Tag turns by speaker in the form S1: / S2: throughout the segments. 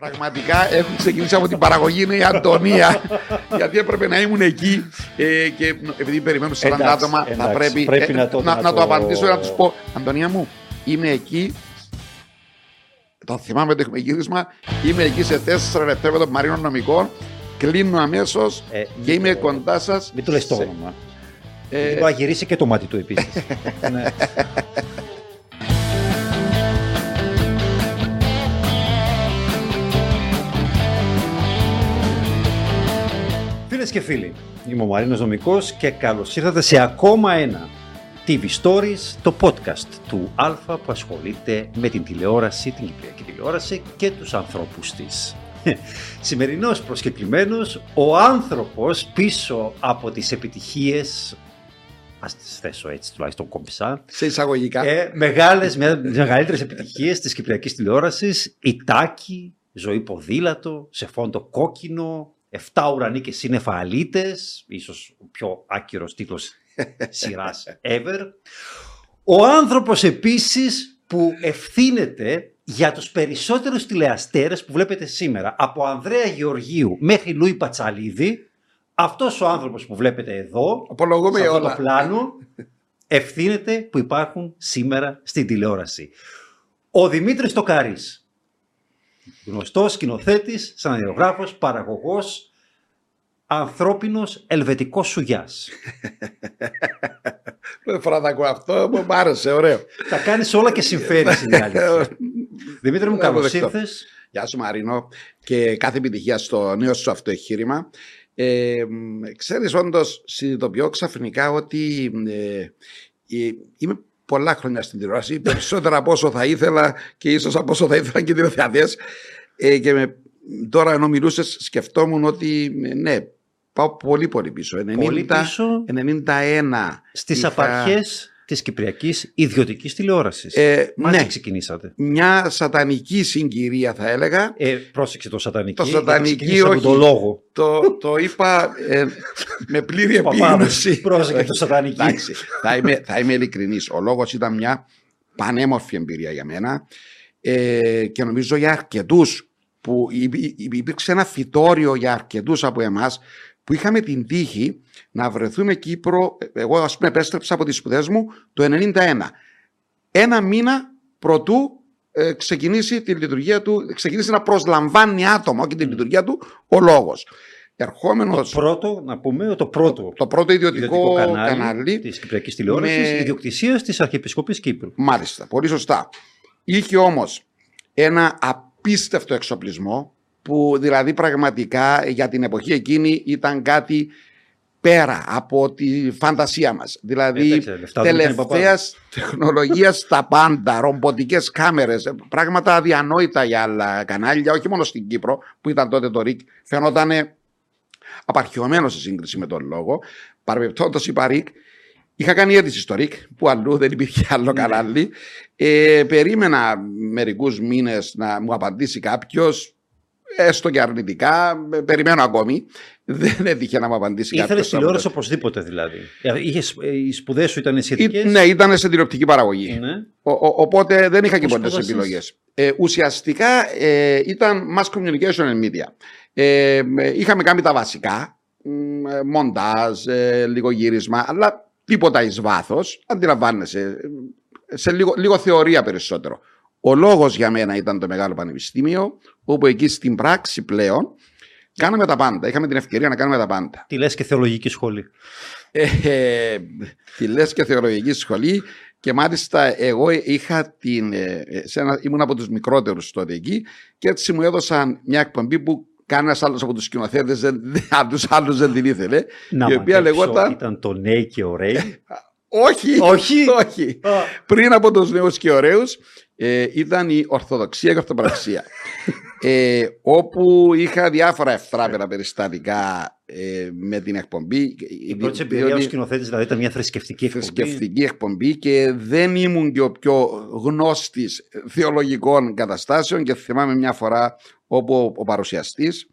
S1: Πραγματικά έχουν ξεκινήσει από την παραγωγή είναι η Αντωνία. γιατί έπρεπε να ήμουν εκεί ε, και επειδή περιμένουν 40
S2: Εντάξει,
S1: άτομα θα
S2: εντάξει,
S1: πρέπει,
S2: πρέπει
S1: ε,
S2: να το-
S1: να,
S2: να
S1: να το
S2: το-
S1: απαντήσω να τους πω Αντωνία μου, είμαι εκεί. Το θυμάμαι ότι έχουμε γύρισμα. Είμαι εκεί σε 4 λεπτά με τον Μαρίνο Νομικό. Κλείνω αμέσως
S2: Ε,
S1: και είμαι κοντά σας.
S2: Μην του λες το όνομα.
S1: Ε,
S2: Γιατί μπορεί να γυρίσει και το μάτι του επίσης. ναι. Και φίλοι, είμαι ο Μαρίνος Νομικός και καλώς ήρθατε σε ακόμα ένα TV Stories, το podcast του Αλφα που ασχολείται με την τηλεόραση, την κυπριακή τηλεόραση και τους ανθρώπους της. Σημερινός προσκεκλημένος, ο άνθρωπος πίσω από τις επιτυχίες, ας τις θέσω έτσι τουλάχιστον κόμπισα,
S1: σε εισαγωγικά.
S2: ε, μεγάλες, με, μεγαλύτερες επιτυχίες της κυπριακής τηλεόρασης, η Τάκη, ζωή ποδήλατο, σε φόντο κόκκινο, 7 ουρανοί και σύννεφα αλήτες, ίσως ο πιο άκυρος τίτλος σειράς ever. Ο άνθρωπος επίσης που ευθύνεται για τους περισσότερους τηλεαστέρες που βλέπετε σήμερα, από Ανδρέα Γεωργίου μέχρι Λούι Πατσαλίδη, αυτός ο άνθρωπος που βλέπετε εδώ,
S1: Απολογούμε
S2: σε αυτό
S1: όλα.
S2: το πλάνο ευθύνεται που υπάρχουν σήμερα στην τηλεόραση. Ο Δημήτρης Τοκάρης, γνωστός σκηνοθέτης, σαναριογράφος, παραγωγός, ανθρώπινος ελβετικός σουγιάς.
S1: Δεν φορά να ακούω αυτό, μου άρεσε, ωραίο.
S2: Τα κάνεις όλα και συμφέρεις στην αλήθεια. Δημήτρη μου,
S1: Να
S2: καλώς
S1: αποδεχτώ.
S2: ήρθες.
S1: Γεια σου Μαρίνο και κάθε επιτυχία στο νέο σου αυτό εγχείρημα. Ε, μ, ξέρεις όντως συνειδητοποιώ ξαφνικά ότι ε, ε, είμαι πολλά χρόνια στην τηλεόραση, περισσότερα από όσο θα ήθελα και ίσως από όσο θα ήθελαν και οι τηλεθεατές. Ε, και με, τώρα ενώ μιλούσες σκεφτόμουν ότι ε, ναι, πάω πολύ πολύ πίσω. 90,
S2: Πολύ πίσω
S1: 91.
S2: στις
S1: είχα-
S2: απαρχές της κυπριακής ιδιωτικής τηλεόρασης.
S1: Ε,
S2: Μαζί
S1: ναι,
S2: ξεκινήσατε.
S1: μια σατανική συγκυρία θα έλεγα.
S2: Ε, πρόσεξε το σατανική.
S1: Το
S2: γιατί
S1: σατανική,
S2: ξεκινήσαμε από
S1: όχι.
S2: το λόγο.
S1: Το, το είπα ε, με πλήρη
S2: Παπάδος,
S1: επίγνωση.
S2: πρόσεχε το σατανική.
S1: Εντάξει, θα είμαι, θα είμαι ειλικρινής. Ο λόγος ήταν μια πανέμορφη εμπειρία για μένα ε, και νομίζω για αρκετούς που υπή- υπή- υπήρξε ένα φυτόριο για αρκετούς από εμάς που είχαμε την τύχη να βρεθούμε Κύπρο. Εγώ ας πούμε επέστρεψα από τις σπουδές μου το 1991. Ένα μήνα προτού ε, ξεκινήσει τη λειτουργία του, ξεκινήσει να προσλαμβάνει άτομα, όχι τη λειτουργία του, ο λόγος. Ερχόμενος
S2: Πρώτο, να πούμε, το πρώτο
S1: το πρώτο ιδιωτικό,
S2: ιδιωτικό κανάλι,
S1: κανάλι.
S2: της Κυπριακής Τηλεόρασης,
S1: με-
S2: ιδιοκτησίας της Αρχιεπισκοπής Κύπρου.
S1: Μάλιστα, πολύ σωστά. Είχε όμως ένα απίστευτο εξοπλισμό που δηλαδή πραγματικά για την εποχή εκείνη ήταν κάτι πέρα από τη φαντασία μας. Δηλαδή
S2: Εντάξει, λεφτά δεν ήταν
S1: τελευταίας τεχνολογίας στα πάντα, ρομποτικές κάμερες, ε, πράγματα αδιανόητα για άλλα κανάλια, όχι μόνο στην Κύπρο που ήταν τότε το ΡΙΚ, φαινόταν απαρχιωμένο σε σύγκριση με τον λόγο. Παρεμπιπτόντως είπα ΡΙΚ, Είχα κάνει αίτηση στο ΡΙΚ που αλλού δεν υπήρχε άλλο
S2: Ναι.
S1: κανάλι. Ε, περίμενα μερικούς μήνες να μου απαντήσει κάποιος έστω και αρνητικά. Ε, Περιμένω ακόμη. Δεν έτυχε να μου απαντήσει
S2: Ήθελες
S1: κάποιος.
S2: τηλεόραση οπωσδήποτε δηλαδή. Ε, Είχες, ε, οι σπουδές σου ήταν σχετικές;
S1: Ή- Ναι, ήταν σε τηλεοπτική παραγωγή.
S2: Ναι.
S1: Ο- ο- οπότε δεν είχα και
S2: Πώς
S1: πολλέ
S2: σπούδασες;
S1: επιλογές. Ε, ουσιαστικά ε, ήταν mass communication and media. Ε, ε, είχαμε κάνει τα βασικά, μ, ε, μοντάζ, ε, λίγο γύρισμα, αλλά τίποτα εις βάθος, αντιλαμβάνεσαι, ε, σε λίγο, λίγο θεωρία περισσότερο. Ο λόγος για μένα ήταν το Μεγάλο Πανεπιστήμιο, όπου εκεί στην πράξη πλέον κάναμε τα πάντα. Είχαμε την ευκαιρία να κάνουμε τα πάντα.
S2: Τι λες και θεολογική σχολή.
S1: Ε, ε, τη λες και θεωρολογική σχολή και μάλιστα εγώ είχα την, ε, σε ένα, ήμουν από τους μικρότερους τότε εκεί και έτσι μου έδωσαν μια εκπομπή που κανένας άλλος από τους σκηνοθέτες δεν, δεν- από τους άλλους δεν την ήθελε
S2: Να
S1: η οποία
S2: μαντέψω,
S1: λεγόταν
S2: Ήταν το Νέι και Ωραίοι.
S1: Όχι,
S2: Όχι.
S1: όχι.
S2: Α,
S1: πριν από τους νέους και ωραίους ε, ήταν η Ορθοδοξία και η Ορθοπραξία ε, όπου είχα διάφορα ευτράπερα περιστατικά ε, με την εκπομπή
S2: Η πρώτη σου εμπειρία ως σκηνοθέτης δηλαδή ήταν μια θρησκευτική εκπομπή.
S1: θρησκευτική εκπομπή και δεν ήμουν και ο πιο γνώστης θεολογικών καταστάσεων και θυμάμαι μια φορά όπου ο, ο παρουσιαστής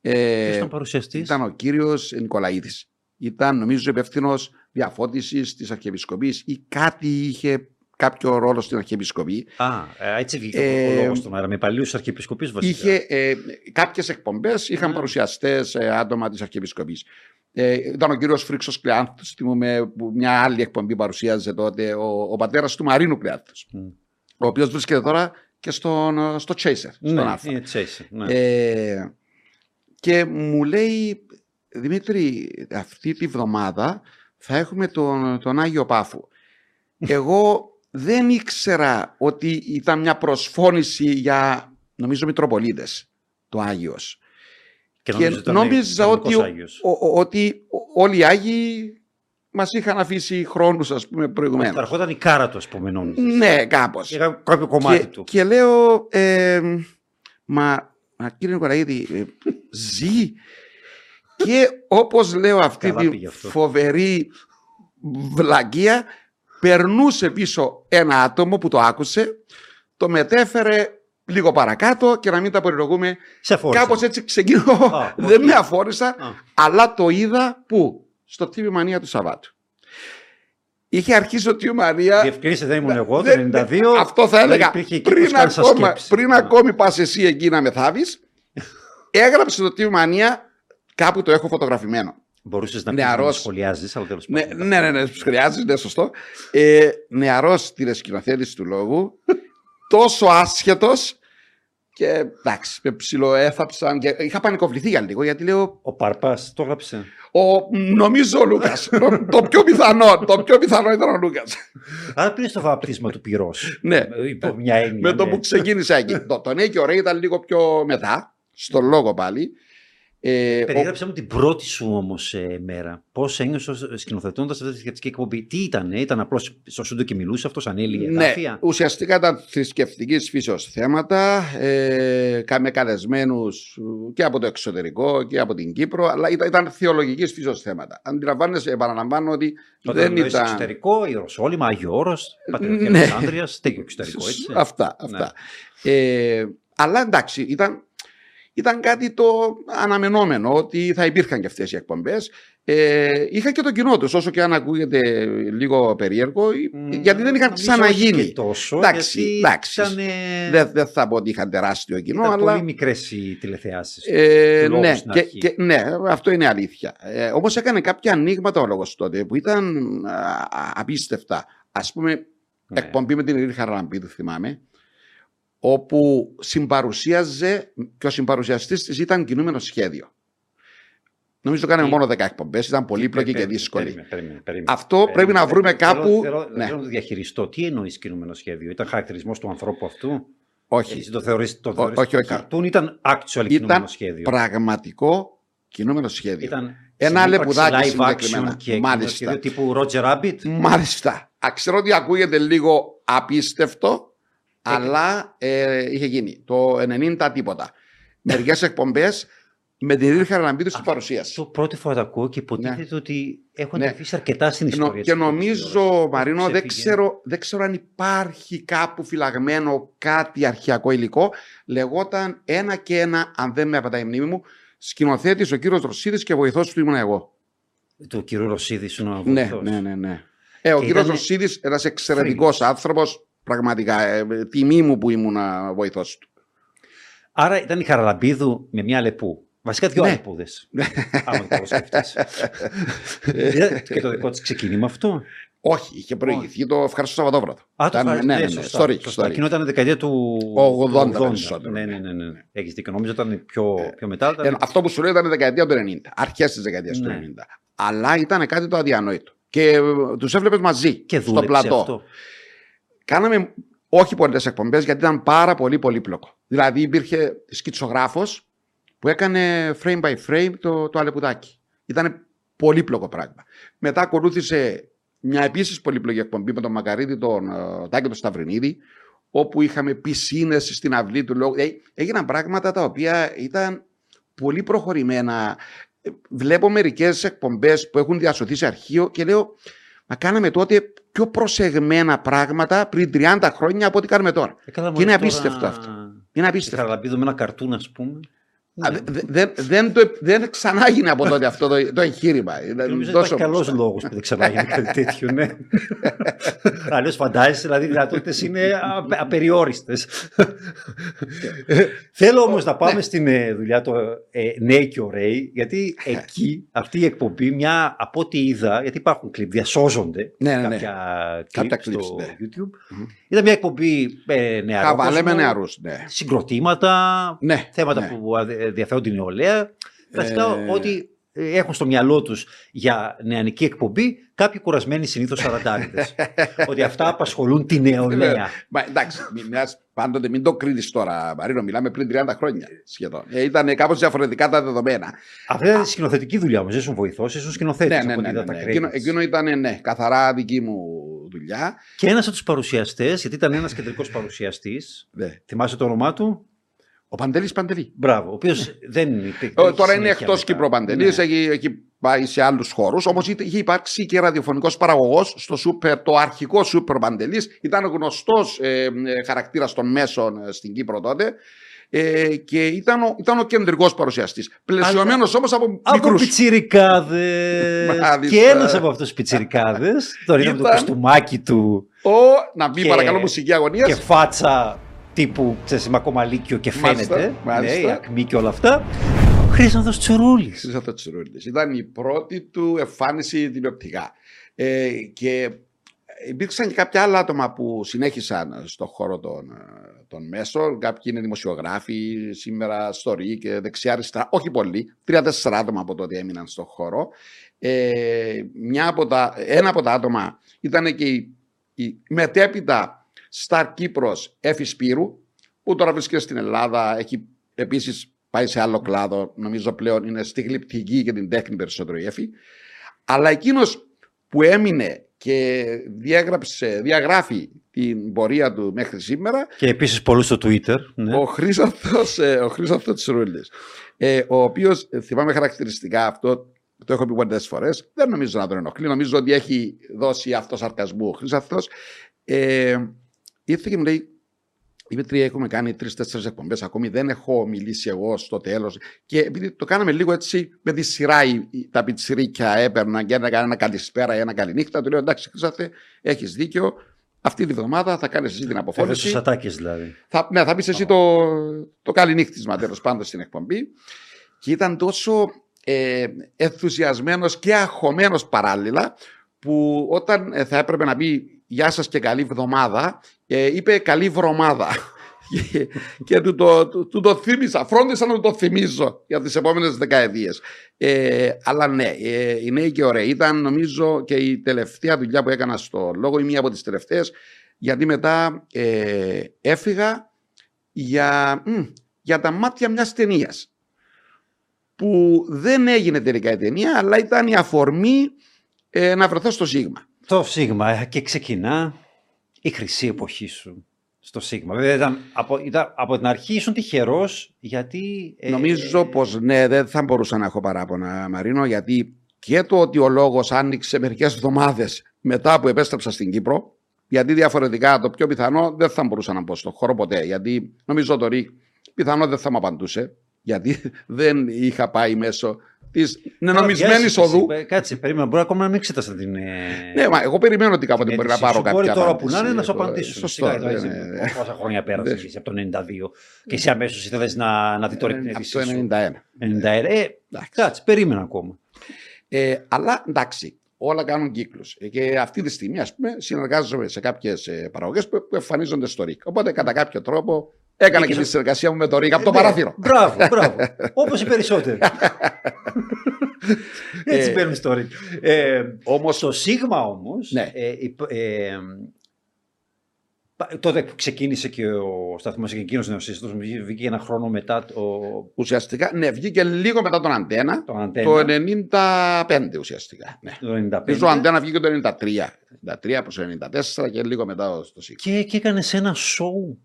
S1: ε,
S2: Ποιος ήταν παρουσιαστής;
S1: ήταν ο κύριος Νικολαίδης. Ήταν νομίζω υπεύθυνος διαφώτισης της Αρχιεπισκοπής ή κάτι είχε κάποιο ρόλο στην Αρχιεπισκοπή.
S2: Α, ε, έτσι βγήκε
S1: Ε,
S2: ο λόγος στον αέρα. Με παλιούς αρχιεπισκοπείς βασικά.
S1: Είχε ε, κάποιες εκπομπές, είχαν
S2: Ναι.
S1: παρουσιαστές ε, άτομα της Αρχιεπισκοπής. Ε, ήταν ο κύριος Φρίξος Κλεάνθος, θυμούμε που μια άλλη εκπομπή παρουσίαζε τότε, ο, ο πατέρας του Μαρίνου Κλεάνθος,
S2: Μμ.
S1: ο οποίος βρίσκεται τώρα και στον, στο Chaser, στον
S2: Ναι,
S1: Αλφα.
S2: είναι Chase, ναι.
S1: Ε, και μου λέει, Δημήτρη, αυτή τη βδομάδα θα έχουμε τον, τον Άγιο Πάφο. Εγώ δεν ήξερα ότι ήταν μια προσφώνηση για, νομίζω, Μητροπολίτες, το Άγιος.
S2: και
S1: και
S2: ήταν
S1: νόμιζα
S2: κανονικός
S1: ότι, ο-
S2: Άγιος.
S1: ο- ο- ότι όλοι οι Άγιοι μας είχαν αφήσει χρόνους, ας πούμε,
S2: Θα
S1: προηγουμένως.
S2: ερχόταν η κάρα του, ας πούμε, νόμιζα.
S1: Ναι, κάπως.
S2: Είχα κάποιο κομμάτι
S1: και,
S2: του.
S1: και λέω, ε, μα, μα κύριε Νικολαίδη, ε, ζει. Και όπως λέω αυτή
S2: Καλά
S1: τη
S2: πήγε αυτό.
S1: φοβερή βλαγία, περνούσε πίσω ένα άτομο που το άκουσε, το μετέφερε λίγο παρακάτω και να μην τα πολυλογούμε.
S2: Σε φόρησε.
S1: Κάπως έτσι ξεκινώ,
S2: Α,
S1: δεν
S2: οκ.
S1: με αφόρησα,
S2: Α,
S1: αλλά το είδα που, στο TV Μανία του Σαββάτου. Είχε αρχίσει το TV Μανία
S2: Διευκρίνησε, δεν ήμουν εγώ το
S1: δεν-
S2: 92.
S1: Αυτό θα
S2: δεν
S1: έλεγα.
S2: υπήρχε εκεί
S1: Πριν,
S2: που κάνεις
S1: ακόμα,
S2: σκέψη.
S1: πριν
S2: Ναι.
S1: ακόμη πας εσύ εκεί να μεθάβεις, έγραψε το TV Μανία, κάπου το έχω φωτογραφημένο.
S2: Μπορούσες να πεις να
S1: Νεαρός.
S2: σχολιάζεις, αλλά τέλος
S1: Ναι,
S2: πάντων.
S1: ναι, ναι, ναι, χρειάζεται, ναι, σωστό. Ε, νεαρός τηλεσκηνοθέτης του λόγου, τόσο άσχετος και εντάξει, με ψιλοέθαψαν και είχα πανικοβληθεί για λίγο γιατί λέω,
S2: Ο Πάρπα το έγραψε.
S1: ο, νομίζω ο Λούκας, το πιο πιθανό, το πιο πιθανό ήταν ο Λούκας.
S2: Άρα πήρες το βαπτίσμα του πυρός.
S1: Ναι.
S2: Υπό μια έννοια.
S1: με το
S2: ναι.
S1: που ξεκίνησα εκεί. το, το ναι και ωραία ήταν λίγο πιο μετά, στο λόγο πάλι. Ε, ο-
S2: Περιγράψε μου την πρώτη σου όμως μέρα. Πώς ένιωσες σκηνοθετώντας αυτή τη θρησκευτική εκπομπή. Τι ήταν, ήταν απλώς στο σούντο και μιλούσε αυτός, ανέλυγε
S1: ναι,
S2: εδάφια.
S1: ουσιαστικά ήταν θρησκευτικής φύσεως θέματα, ε, κα- με καλεσμένους και από το εξωτερικό και από την Κύπρο, αλλά ήταν, ήταν θεολογικής φύσεως θέματα. Αντιλαμβάνεσαι, επαναλαμβάνω ότι
S2: Όταν
S1: δεν
S2: εννοείς
S1: ήταν.
S2: εξωτερικό, Ιεροσόλυμα, Άγιο Όρος, Πατριαρχίας
S1: Ναι.
S2: Αλεξάνδρεια, τέτοιο εξωτερικό έτσι.
S1: Αυτά, αυτά. Ε, αλλά εντάξει, ήταν, ήταν κάτι το αναμενόμενο ότι θα υπήρχαν και αυτές οι εκπομπές. Ε, είχα και το κοινό τους, όσο και αν ακούγεται λίγο περίεργο,
S2: Μ,
S1: γιατί δεν είχαν
S2: νομίζω όχι
S1: ξαναγίνει.
S2: και τόσο,
S1: Εντάξει,
S2: γιατί
S1: εντάξει.
S2: Ήταν,
S1: Δεν, δεν θα πω ότι είχαν τεράστιο κοινό,
S2: ήταν
S1: αλλά...
S2: πολύ μικρές οι τηλεθεάσεις.
S1: Ε,
S2: του λόγου
S1: ναι,
S2: στην
S1: και,
S2: αρχή.
S1: και- ναι, αυτό είναι αλήθεια. Ε, Όμως έκανε κάποια ανοίγματα ο λόγος τότε που ήταν α, α, απίστευτα. Ας πούμε,
S2: Ναι.
S1: εκπομπή με την Ειρήνη Χαραλαμπίδου, θυμάμαι, όπου συμπαρουσίαζε και ο συμπαρουσιαστής της ήταν κινούμενο σχέδιο. Νομίζω κάναμε
S2: Τι-
S1: μόνο 10 εκπομπές, ήταν πολύπλοκη και
S2: Περίμενε,
S1: δύσκολη.
S2: περίμενε, περίμενε, περίμενε.
S1: Αυτό
S2: Περίμενε,
S1: πρέπει να βρούμε
S2: θέλω-
S1: κάπου-
S2: Θέλω,
S1: ναι.
S2: θέλω να το διαχειριστώ. Τι εννοείς κινούμενο σχέδιο, Ήταν χαρακτηρισμός του ανθρώπου αυτού;
S1: Όχι,
S2: Εσύ το θεωρείς, το
S1: Ό-
S2: θεωρείς
S1: όχι, όχι.
S2: καρτούν, ήταν actual κινούμενο
S1: ήταν
S2: σχέδιο;
S1: πραγματικό κινούμενο σχέδιο.
S2: Ήταν
S1: Ένα
S2: συνύπαρξη
S1: λεπουδάκι
S2: live
S1: συγκεκριμένα.
S2: action και κινούμενο
S1: Μάλιστα.
S2: σχέδιο τύπου Roger Rabbit;
S1: Μάλιστα. Α, Ξέρω ότι ακούγεται λίγο απίστευτο,
S2: Έκανε.
S1: Αλλά ε, είχε γίνει. Το 90 τίποτα. Μερικές εκπομπές με την Ειρήνη Χαραλαμπίδου στην
S2: Αυτό
S1: παρουσίαση.
S2: Το πρώτη φορά το ακούω και υποτίθεται ότι έχουν
S1: Ναι.
S2: αφήσει αρκετά στην
S1: Νο-
S2: ιστορία.
S1: και
S2: της
S1: νομίζω,
S2: τηλεόρασης.
S1: Μαρίνο, δεν
S2: Ξέφυγε.
S1: ξέρω, δεν ξέρω αν υπάρχει κάπου φυλαγμένο κάτι αρχαιακό υλικό. Λεγόταν ένα και ένα, αν δεν με απατάει η μνήμη μου, σκηνοθέτης ο κύριος Ρωσίδης και βοηθός του ήμουν εγώ.
S2: Του κυρίου Ρωσίδη σου να
S1: Ναι,
S2: βοηθός.
S1: ναι, ναι, ναι. Ε, ο
S2: Και
S1: κύριος
S2: ήτανε
S1: Ρωσίδης, ένας εξαιρετικός άνθρωπος, πραγματικά, ε, τιμή μου που ήμουν βοηθός του.
S2: Άρα ήταν η Χαραλαμπίδου με μια λεπού. Βασικά δύο
S1: Ναι.
S2: αλεπούδες. Άμα το σκεφτείς. και το δικό της ξεκίνημα αυτό.
S1: Όχι, είχε προηγηθεί το ευχαριστώ Σαββατόβραδο.
S2: Α, το
S1: Ήταν-
S2: ευχαριστώ.
S1: ναι, ναι, ναι,
S2: σωστά,
S1: story,
S2: σωστά.
S1: story.
S2: Εκείνο ήταν δεκαετία του
S1: 80
S2: του
S1: περισσότερο,
S2: Ναι,
S1: ναι.
S2: ναι, ναι. ναι. Έχεις δίκιο. Νομίζω ήταν πιο, πιο μετά. Ήταν...
S1: Ε, αυτό που σου λέω ήταν η δεκαετία του 90, αρχές της δεκαετίας του
S2: Ναι.
S1: 90. Αλλά ήταν κάτι το αδιανόητο. Και ε, τους έβλεπες μαζί,
S2: και
S1: στο
S2: δούλεψε
S1: πλατό.
S2: αυτό.
S1: Κάναμε όχι πολλές εκπομπές γιατί ήταν πάρα πολύ πολύπλοκο. Δηλαδή υπήρχε σκητσογράφος που έκανε frame by frame το, το αλεπουδάκι. Ήταν πολύπλοκο πράγμα. Μετά ακολούθησε μια επίσης πολύπλοκη εκπομπή με τον Μακαρίδη, τον ε, Τάκη τον Σταυρινίδη, όπου είχαμε πισίνες στην αυλή του λόγου. Ε, έγιναν πράγματα τα οποία ήταν πολύ προχωρημένα. Ε, Βλέπω μερικές εκπομπές που έχουν διασωθεί σε αρχείο και λέω, Μα κάναμε τότε πιο προσεγμένα πράγματα πριν 30 χρόνια από ό,τι κάνουμε τώρα.
S2: Ε, καλά,
S1: Και είναι
S2: μόλις
S1: απίστευτο
S2: τώρα
S1: αυτό. Είναι
S2: Η
S1: απίστευτο.
S2: Χαραλαμπίδου με ένα καρτούν, ας πούμε.
S1: Α, δε- δε- δεν, δεν, το, δεν ξανάγινε από τότε αυτό το, το εγχείρημα. Ήταν
S2: Νομίζω ότι
S1: τόσο
S2: υπάρχει καλός
S1: μπροστά.
S2: λόγος που δεν ξανάγινε κάτι τέτοιο, ναι. Αλλιώς φαντάζεσαι, δηλαδή οι δυνατότητες είναι απε- απεριόριστες. Θέλω όμως να πάμε στην ε, δουλειά το ε, Νέοι και Ωραίοι, γιατί εκεί αυτή η εκπομπή, μια από ό,τι είδα, γιατί υπάρχουν κλιπ, διασώζονται
S1: Ναι, ναι, ναι.
S2: κάποια
S1: Κάποια
S2: κλιπ στο
S1: clips, ναι.
S2: YouTube.
S1: Μμμ.
S2: Ήταν μια εκπομπή ε, νεαρός
S1: Χαβαλέ με
S2: κόσμος,
S1: νεαρούς. Ναι.
S2: συγκροτήματα,
S1: ναι.
S2: θέματα
S1: ναι.
S2: που αδε- ενδιαφέρουν την νεολαία. Βασικά
S1: Ε,
S2: ότι ε, έχουν στο μυαλό τους για νεανική εκπομπή κάποιοι κουρασμένοι συνήθως σαραντάριδες. ότι αυτά απασχολούν τη νεολαία.
S1: Μα εντάξει, μη- μιας, πάντοτε μην το κρίνεις τώρα, Μαρίνο. Μιλάμε πριν 30 χρόνια σχεδόν. Ε, ήταν κάπως διαφορετικά τα δεδομένα.
S2: Αυτή ήταν σκηνοθετική δουλειά όμως, ήσουν βοηθός, ήσουν σκηνοθέτης
S1: ναι, ναι,
S2: από
S1: ναι.
S2: ό,τι
S1: ναι,
S2: είδα
S1: ναι.
S2: τα
S1: Εκείνο,
S2: credits.
S1: εκείνο ήταν ναι, καθαρά δική μου δουλειά.
S2: Και ένας από τους παρουσιαστές, γιατί ήταν ένας κεντρικός παρουσιαστής,
S1: Ναι.
S2: θυμάσαι το όνομά του,
S1: Ο Παντελής Παντελή.
S2: μπράβο, ο οποίος δεν υπήρχε.
S1: Ε,
S2: έχει
S1: Τώρα είναι
S2: συνέχεια
S1: εκτός
S2: μετά.
S1: Κύπρο Παντελής,
S2: Ναι.
S1: έχει, έχει πάει σε άλλους χώρους. Όμως είχε υπάρξει και ραδιοφωνικός παραγωγός στο σούπερ, το αρχικό σούπερ Παντελής. Ήταν γνωστός ε, χαρακτήρας των μέσων ε, στην Κύπρο τότε. Ε, και ήταν ο, ήταν ο κεντρικός παρουσιαστής. Πλαισιωμένος όμως από
S2: Από
S1: μικρούς.
S2: πιτσιρικάδες.
S1: Μάλιστα.
S2: και ένας από αυτούς τους πιτσιρικάδες, τον είδαμε το
S1: Ήταν-
S2: κοστούμάκι του
S1: Ο, να μπει
S2: Και-
S1: παρακαλώ μουσική αγωνίας.
S2: και φάτσα τύπου ξέρεις, μακομαλίκιο και
S1: Μάλιστα,
S2: φαίνεται.
S1: μάλιστα.
S2: Ναι, η ακμή και όλα αυτά. Ο Χρήστανθος Τσουρούλης.
S1: Χρυσάθο Τσιρούλης. Ήταν η πρώτη του εμφάνιση τηλεοπτικά. Ε, και υπήρξαν και κάποια άλλα άτομα που συνέχισαν στον χώρο των, ε, των μέσων. Κάποιοι είναι δημοσιογράφοι, σήμερα στορεί και δεξιά-αριστερά. Όχι πολλοί. Τρία-τέσσερα άτομα από τότε έμειναν στον χώρο. Ε, μια από τα, ένα από τα άτομα ήταν και η, η μετέπειτα Σταρ Κύπρος Έφη Σπύρου, που τώρα βρίσκεται στην Ελλάδα, έχει επίσης πάει σε άλλο κλάδο, νομίζω πλέον είναι στη γλυπτική και την τέχνη περισσότερο η Έφη. Αλλά εκείνος που έμεινε και διάγραψε, διαγράφει την πορεία του μέχρι σήμερα,
S2: Και επίσης πολλούς στο Twitter. Ναι.
S1: ο Χρήσαθος, ε, ο Χρήσαθος Τσρούλης, ε, ο οποίος ε, θυμάμαι χαρακτηριστικά αυτό, το έχω πει πολλές φορές, δεν νομίζω να τον ενοχλεί. Νομίζω ότι έχει δώσει αυτός σαρκασμού ο Χρήσαθος. Ε, ήρθε και μου λέει, Δημήτρη, έχουμε κάνει τρει-τέσσερι εκπομπές. Ακόμη δεν έχω μιλήσει εγώ στο τέλος. Και επειδή το κάναμε λίγο έτσι με τη σειρά, οι- οι- τα πιτσιρίκια έπαιρναν και έκανα ένα καλησπέρα ή ένα καληνύχτα. Του λέω: Εντάξει, Χρήσαθε, έχεις δίκιο. Αυτή τη βδομάδα θα κάνεις εσύ την
S2: Έφερε
S1: αποφώνηση.
S2: στους ατάκες δηλαδή.
S1: Θα, ναι, θα πεις εσύ το, το καληνύχτισμα τέλος πάντων στην εκπομπή. Και ήταν τόσο ε, ενθουσιασμένος και αγχωμένος παράλληλα, που όταν ε, θα έπρεπε να πει Γεια σας και καλή βδομάδα, ε, είπε καλή βρωμάδα. και και του, το, του, του το θύμισα, φρόντισα να του το θυμίζω για τις επόμενες δεκαετίες. Ε, αλλά ναι, ε, οι νέοι και ωραίοι. Ήταν νομίζω και η τελευταία δουλειά που έκανα στο λόγο, ή μία από τις τελευταίες, γιατί μετά ε, έφυγα για, μ, για τα μάτια μιας ταινίας. Που δεν έγινε τελικά η ταινία, αλλά ήταν η αφορμή ε, να βρεθώ στο Σίγμα.
S2: Το Σίγμα ε, και ξεκινά η χρυσή εποχή σου στο Σίγμα. Βέβαια ήταν από, ήταν, από την αρχή ήσουν τυχερός γιατί... ε,
S1: Νομίζω πως ναι, δεν θα μπορούσα να έχω παράπονα, Μαρίνο, γιατί και το ότι ο λόγος άνοιξε μερικές εβδομάδες μετά που επέστρεψα στην Κύπρο, γιατί διαφορετικά το πιο πιθανό δεν θα μπορούσα να μπω στον χώρο ποτέ. Γιατί νομίζω το ΡΙΚ πιθανό δεν θα μου απαντούσε, γιατί δεν είχα πάει μέσω της νενομισμένης
S2: Βιάζεσαι
S1: οδού.
S2: εσύ, ε, Κάτσε, περίμενα. Μπορεί ακόμα να μην εξέτασα την. ε,
S1: Ναι, μα εγώ περιμένω ότι κάποτε
S2: την
S1: μπορεί να
S2: αίτησή
S1: πάρω
S2: σου. Μπορεί
S1: κάποια
S2: τώρα που να
S1: απάντηση.
S2: είναι να σου
S1: Ε,
S2: απαντήσουν.
S1: Σωστό.
S2: Σιγά,
S1: ναι,
S2: έτσι,
S1: ναι, ναι.
S2: Πόσα χρόνια πέρασε
S1: Δεν-
S2: εσύ από το 92 και εσύ αμέσως ήθελε να, να δει τώρα την
S1: Από
S2: αίτησή
S1: το
S2: σου.
S1: 91.
S2: 91. Ε, κάτσε, περίμενα ακόμα.
S1: Ε, αλλά εντάξει, όλα κάνουν κύκλους. Ε, Και αυτή τη στιγμή, ας πούμε, συνεργάζομαι σε κάποιες ε, παραγωγές που, που εμφανίζονται στο ΡΙΚ. Οπότε, κατά κάποιο τρόπο, έκανα και
S2: Νίκησε.
S1: τη συνεργασία μου με το ΡΙΚ από το
S2: Ναι,
S1: παράθυρο.
S2: Μπράβο, μπράβο. Όπως οι περισσότεροι. Έτσι
S1: Ε,
S2: μπαίνουν στο ring. Ε,
S1: Όμως,
S2: στο Σίγμα όμως.
S1: Ναι.
S2: Ε, υπ- ε, πα- τότε που ξεκίνησε και ο σταθμός και εκείνος νεοσύστατο, βγήκε ένα χρόνο μετά το,
S1: ουσιαστικά, ναι, βγήκε λίγο μετά τον Αντένα,
S2: το Αντένα.
S1: το 95 ουσιαστικά. Ναι.
S2: το 95.
S1: Νομίζω ο Αντένα βγήκε το 93. 93 προς το 94 και λίγο μετά στο ΣΥΚ.
S2: Και, και έκανε ένα σοου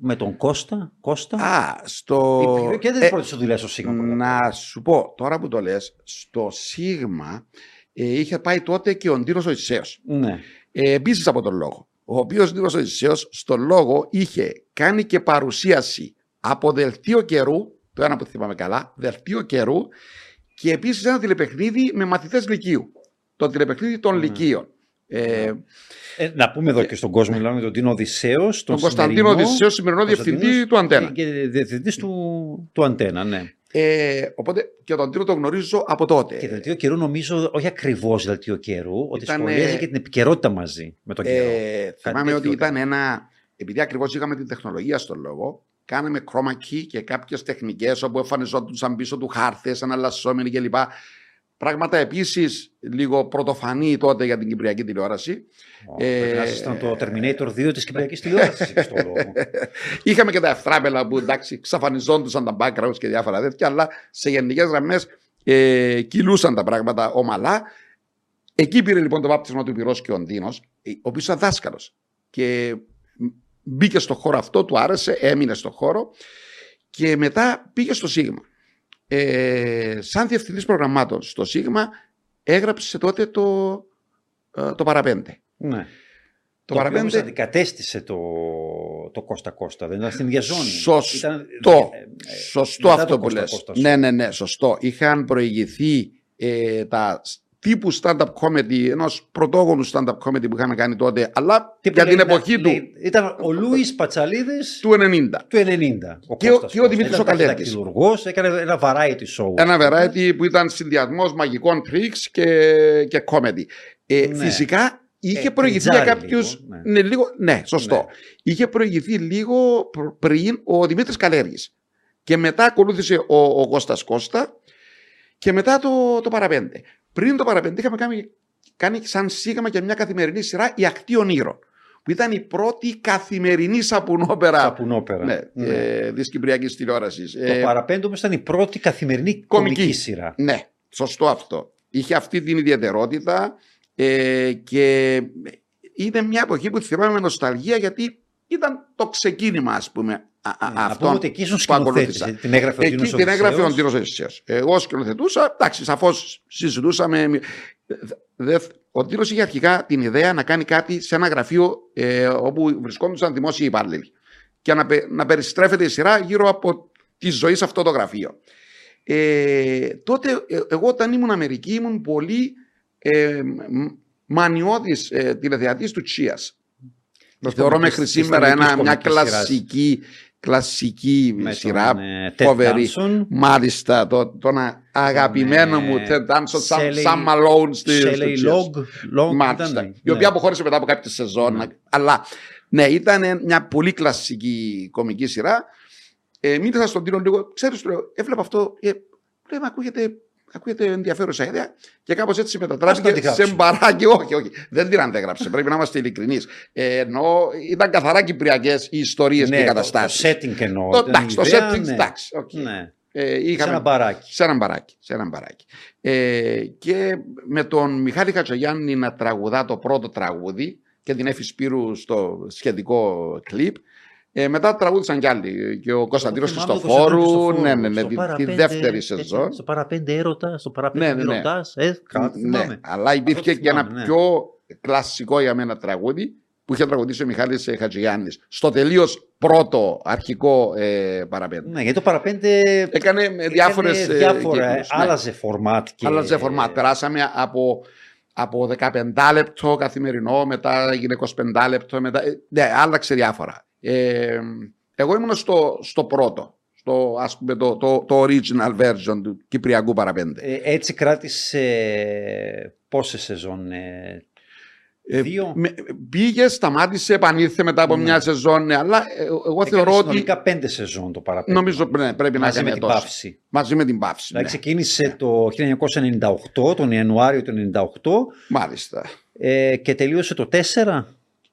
S2: με τον Κώστα. Κώστα.
S1: Α, στο...
S2: Η- και δεν
S1: ε,
S2: ε, πρώτη σου δουλειά στο Σίγμα. πρώτα.
S1: Να σου πω, τώρα που το λες, στο Σίγμα ε, είχε πάει τότε και ο Ντίνος ο Ισαίος.
S2: Ναι.
S1: Ε, Επίσης από τον λόγο. Ο οποίος Ντίνος ο Ισαίος στο λόγο είχε κάνει και παρουσίαση από δελτίο καιρού το ένα που θυμάμαι καλά, δελτίο καιρού και επίσης ένα τηλεπαιχνίδι με μαθητές Λυκείου. Το τηλεπαιχνίδι των
S2: Ναι.
S1: Λυκείων. Ε,
S2: Ε, να πούμε εδώ και στον κόσμο, μιλάμε με τον Τίνο Οδυσσέος.
S1: τον Κωνσταντίνο Οδυσσέος, σημερινό διευθυντή του Αντένα.
S2: Και διευθυντής του, του Αντένα, ναι.
S1: Ε, οπότε και τον Τίνο τον γνωρίζω από τότε.
S2: Και δελτίο καιρού νομίζω, όχι ακριβώς δελτίο καιρού, ότι
S1: Ήταν,
S2: σχολίαζε
S1: ε,
S2: και την επικαιρότητα μαζί με τον καιρό.
S1: Ε, θυμάμαι
S2: τέτοιο
S1: ότι ήταν
S2: ήταν.
S1: ένα. Επειδή ακριβώς είχαμε την τεχνολογία στον λόγο, κάναμε chroma key και κάποιες τεχνικές όπου εμφανιζόντουσαν πίσω του χάρτες, αναλασσόμενοι κλπ. Πράγματα επίσης λίγο πρωτοφανή τότε για την Κυπριακή τηλεόραση.
S2: Ω, πρέπει να
S1: ε,
S2: ήσασταν το Terminator 2 της Κυπριακής τηλεόρασης, στο λόγο.
S1: Είχαμε και τα ευτράπελα που εντάξει, ξαφανιζόντουσαν τα backgrounds και διάφορα τέτοια, αλλά σε γενικές γραμμές ε, κυλούσαν τα πράγματα ομαλά. Εκεί πήρε λοιπόν το βάπτισμα του πυρός και ο Ντίνος, ο οποίος ήταν δάσκαλος. Και μπήκε στο χώρο αυτό, του άρεσε, έμεινε στο χώρο και μετά πήγε στο Σίγμα. Ε, σαν διευθυντής προγραμμάτων στο Σίγμα έγραψε τότε το, ε, το παραπέντε.
S2: ναι.
S1: Το,
S2: Το οποίο όμως
S1: παραπέντε
S2: αντικατέστησε το, το Κώστα Κώστα, δεν ήταν στην ίδια ζώνη.
S1: Σωστό.
S2: Ήταν, ε, ε,
S1: Σωστό
S2: μετά
S1: αυτό
S2: το
S1: που
S2: Κώστα
S1: λες.
S2: Κώστας.
S1: Ναι, ναι, ναι, σωστό. Είχαν προηγηθεί ε, τα σ- τύπου stand-up comedy, ενός πρωτόγονου stand-up comedy που είχαμε κάνει τότε, αλλά
S2: Τι
S1: για
S2: λέει,
S1: την
S2: να-
S1: εποχή του,
S2: λέει, Ήταν ο Λούις Πατσαλίδης
S1: του 90.
S2: του 90. Ο
S1: Και ο-
S2: Κώστας
S1: και ο
S2: Κώστας.
S1: Δημήτρης ο
S2: Ήταν
S1: Καλέρκης.
S2: ταχυδακτηλουργός, έκανε ένα variety show.
S1: Ένα variety που ήταν συνδυασμός μαγικών tricks και, και comedy. Ε,
S2: Ναι.
S1: Φυσικά είχε
S2: Ε,
S1: προηγηθεί για
S2: τριτζάρι
S1: κάποιου.
S2: λίγο, ναι.
S1: Ναι. λίγο, ναι, σωστό.
S2: Ναι.
S1: Είχε προηγηθεί λίγο πr- πριν ο Δημήτρης Καλέργης. Και μετά ακολούθησε ο, ο Κώστας Κώστα και μετά το, το παραπέντε. Πριν το παραπέντε είχαμε κάνει, κάνει σαν σίγμα και μια καθημερινή σειρά η Ακτή Ονείρων. Που ήταν η πρώτη καθημερινή σαπουνόπερα
S2: Σαπουνόπερα.
S1: ναι,
S2: Ναι.
S1: ε, της Κυπριακής τηλεόρασης.
S2: Το
S1: Ε,
S2: παραπέντε όμως ήταν η πρώτη καθημερινή
S1: Κομική.
S2: κομική σειρά.
S1: ναι, σωστό αυτό. Είχε αυτή την ιδιαιτερότητα ε, και είναι μια εποχή που θυμάμαι με νοσταλγία γιατί ήταν το ξεκίνημα ας πούμε α, α,
S2: Ναι, Να πούμε
S1: αυτό
S2: ότι εκεί ήσουν
S1: που ακολούθησα.
S2: σκηνοθέτης. Την έγραφε ο
S1: Εκεί
S2: Τίνος
S1: την έγραφε ο
S2: Οδυσσέος.
S1: Ντίνος Οδυσσέος. Εγώ σκηνοθετούσα, εντάξει, σαφώς συζητούσαμε. Δε- Ο Ντίνος είχε αρχικά την ιδέα να κάνει κάτι σε ένα γραφείο ε, όπου βρισκόντουσαν δημόσιοι υπάλληλοι και να, πε- να περιστρέφεται η σειρά γύρω από τη ζωή σε αυτό το γραφείο. Ε, τότε ε, εγώ όταν ήμουν Αμερική ήμουν πολύ ε, μ- μανιώδης ε, τηλεθεατής του Τσίας. Το
S2: Της
S1: θεωρώ
S2: κομικής-
S1: μέχρι
S2: της
S1: σήμερα
S2: κομικής
S1: ένα, μια
S2: κομικής σειράς.
S1: κλασική, κλασική
S2: Με
S1: σειρά
S2: τον, ε, Ted
S1: φοβερή.
S2: Danson,
S1: Μάλιστα, το, τον αγαπημένο
S2: ε,
S1: μου Ted Danson, σαν,
S2: Shelley-
S1: σαν Malone στη
S2: Shelley
S1: στο Cheers.
S2: Long, Long
S1: Μάλιστα.
S2: ήταν,
S1: η
S2: ναι.
S1: οποία αποχώρησε μετά από κάποιες σεζόν.
S2: Ναι.
S1: Αλλά ναι, ήταν μια πολύ κλασική κομική σειρά. Ε, μίλησα στον Τίνο λίγο, ξέρεις, του λέω, έβλεπα αυτό, ε, λέει, «Μα ακούγεται, ακούγεται ενδιαφέρουσα ιδέα και κάπως έτσι
S2: Ας το
S1: μετατράπηκε
S2: αντιγράψουμε.
S1: σε μπαράκι. Όχι, όχι, δεν την αντέγραψε, πρέπει να είμαστε ειλικρινείς. Ε, ενώ ήταν καθαρά κυπριακές οι ιστορίες και οι
S2: Ναι, το-
S1: καταστάσεις.
S2: Το setting εννοώ.
S1: Το-
S2: ήταν
S1: εντάξει,
S2: η
S1: το
S2: ιδέα,
S1: setting,
S2: ναι.
S1: εντάξει, οκ.
S2: Ναι.
S1: Ε,
S2: Σε
S1: είχαμε-
S2: ένα μπαράκι.
S1: σε έναν μπαράκι. Σε έναν μπαράκι. Ε, και με τον Μιχάλη Χατζογιάννη να τραγουδά το πρώτο τραγούδι και την Εφη Σπύρου στο σχετικό κλιπ. Ε, μετά τραγούδισαν κι άλλοι. Και ο Κωνσταντίνος
S2: Εγώ θυμάμαι τον
S1: Χριστοφόρου.
S2: Κωνσταντίνο
S1: Ναι, ναι, ναι,
S2: Στο
S1: τη, τη
S2: παραπέντε,
S1: δεύτερη
S2: έτσι,
S1: σεζόν.
S2: Στο παραπέντε έρωτας, στο παραπέντε
S1: Ναι, ναι, ναι.
S2: έρωτας, ε, καλά το
S1: Ναι,
S2: θυμάμαι.
S1: αλλά υπήρχε
S2: Αυτό
S1: και ένα
S2: θυμάμαι, ναι.
S1: πιο κλασικό για μένα τραγούδι που είχε τραγουδήσει ο Μιχάλης ε, Χατζηγιάννης στο τελείως πρώτο αρχικό ε, παραπέντε.
S2: Ναι, γιατί το παραπέντε
S1: Έκανε με διάφορες
S2: έκανε
S1: ε,
S2: διάφορα, ε,
S1: κύκλους, ναι.
S2: άλλαζε φορμάτ. Και...
S1: Άλλαζε φορμάτ. Περάσαμε από, από 15 λεπτό καθημερινό, μετά έγινε 25 λεπτό, μετά. ε, Ναι, άλλαξε διάφορα. Ε, εγώ ήμουν στο, στο πρώτο. Στο, ας πούμε, το, το, το original version του Κυπριακού παραπέντε.
S2: Ε, έτσι κράτησε πόσες σεζόν, ε,
S1: Ε,
S2: δύο;
S1: με- πήγε, σταμάτησε, επανήλθε μετά από
S2: Ναι.
S1: μια σεζόν, ναι, αλλά ε, εγώ
S2: έκανε
S1: θεωρώ ότι.
S2: συνολικά πέντε σεζόν το παραπέντε.
S1: Νομίζω ναι, πρέπει
S2: μαζί
S1: να
S2: με
S1: έκανε
S2: την
S1: τόσο.
S2: πάυση.
S1: Μαζί με την πάυση.
S2: Δηλαδή
S1: Ναι.
S2: ξεκίνησε το 1998, τον Ιανουάριο του 1998
S1: Μάλιστα.
S2: ε, και τελείωσε το 4.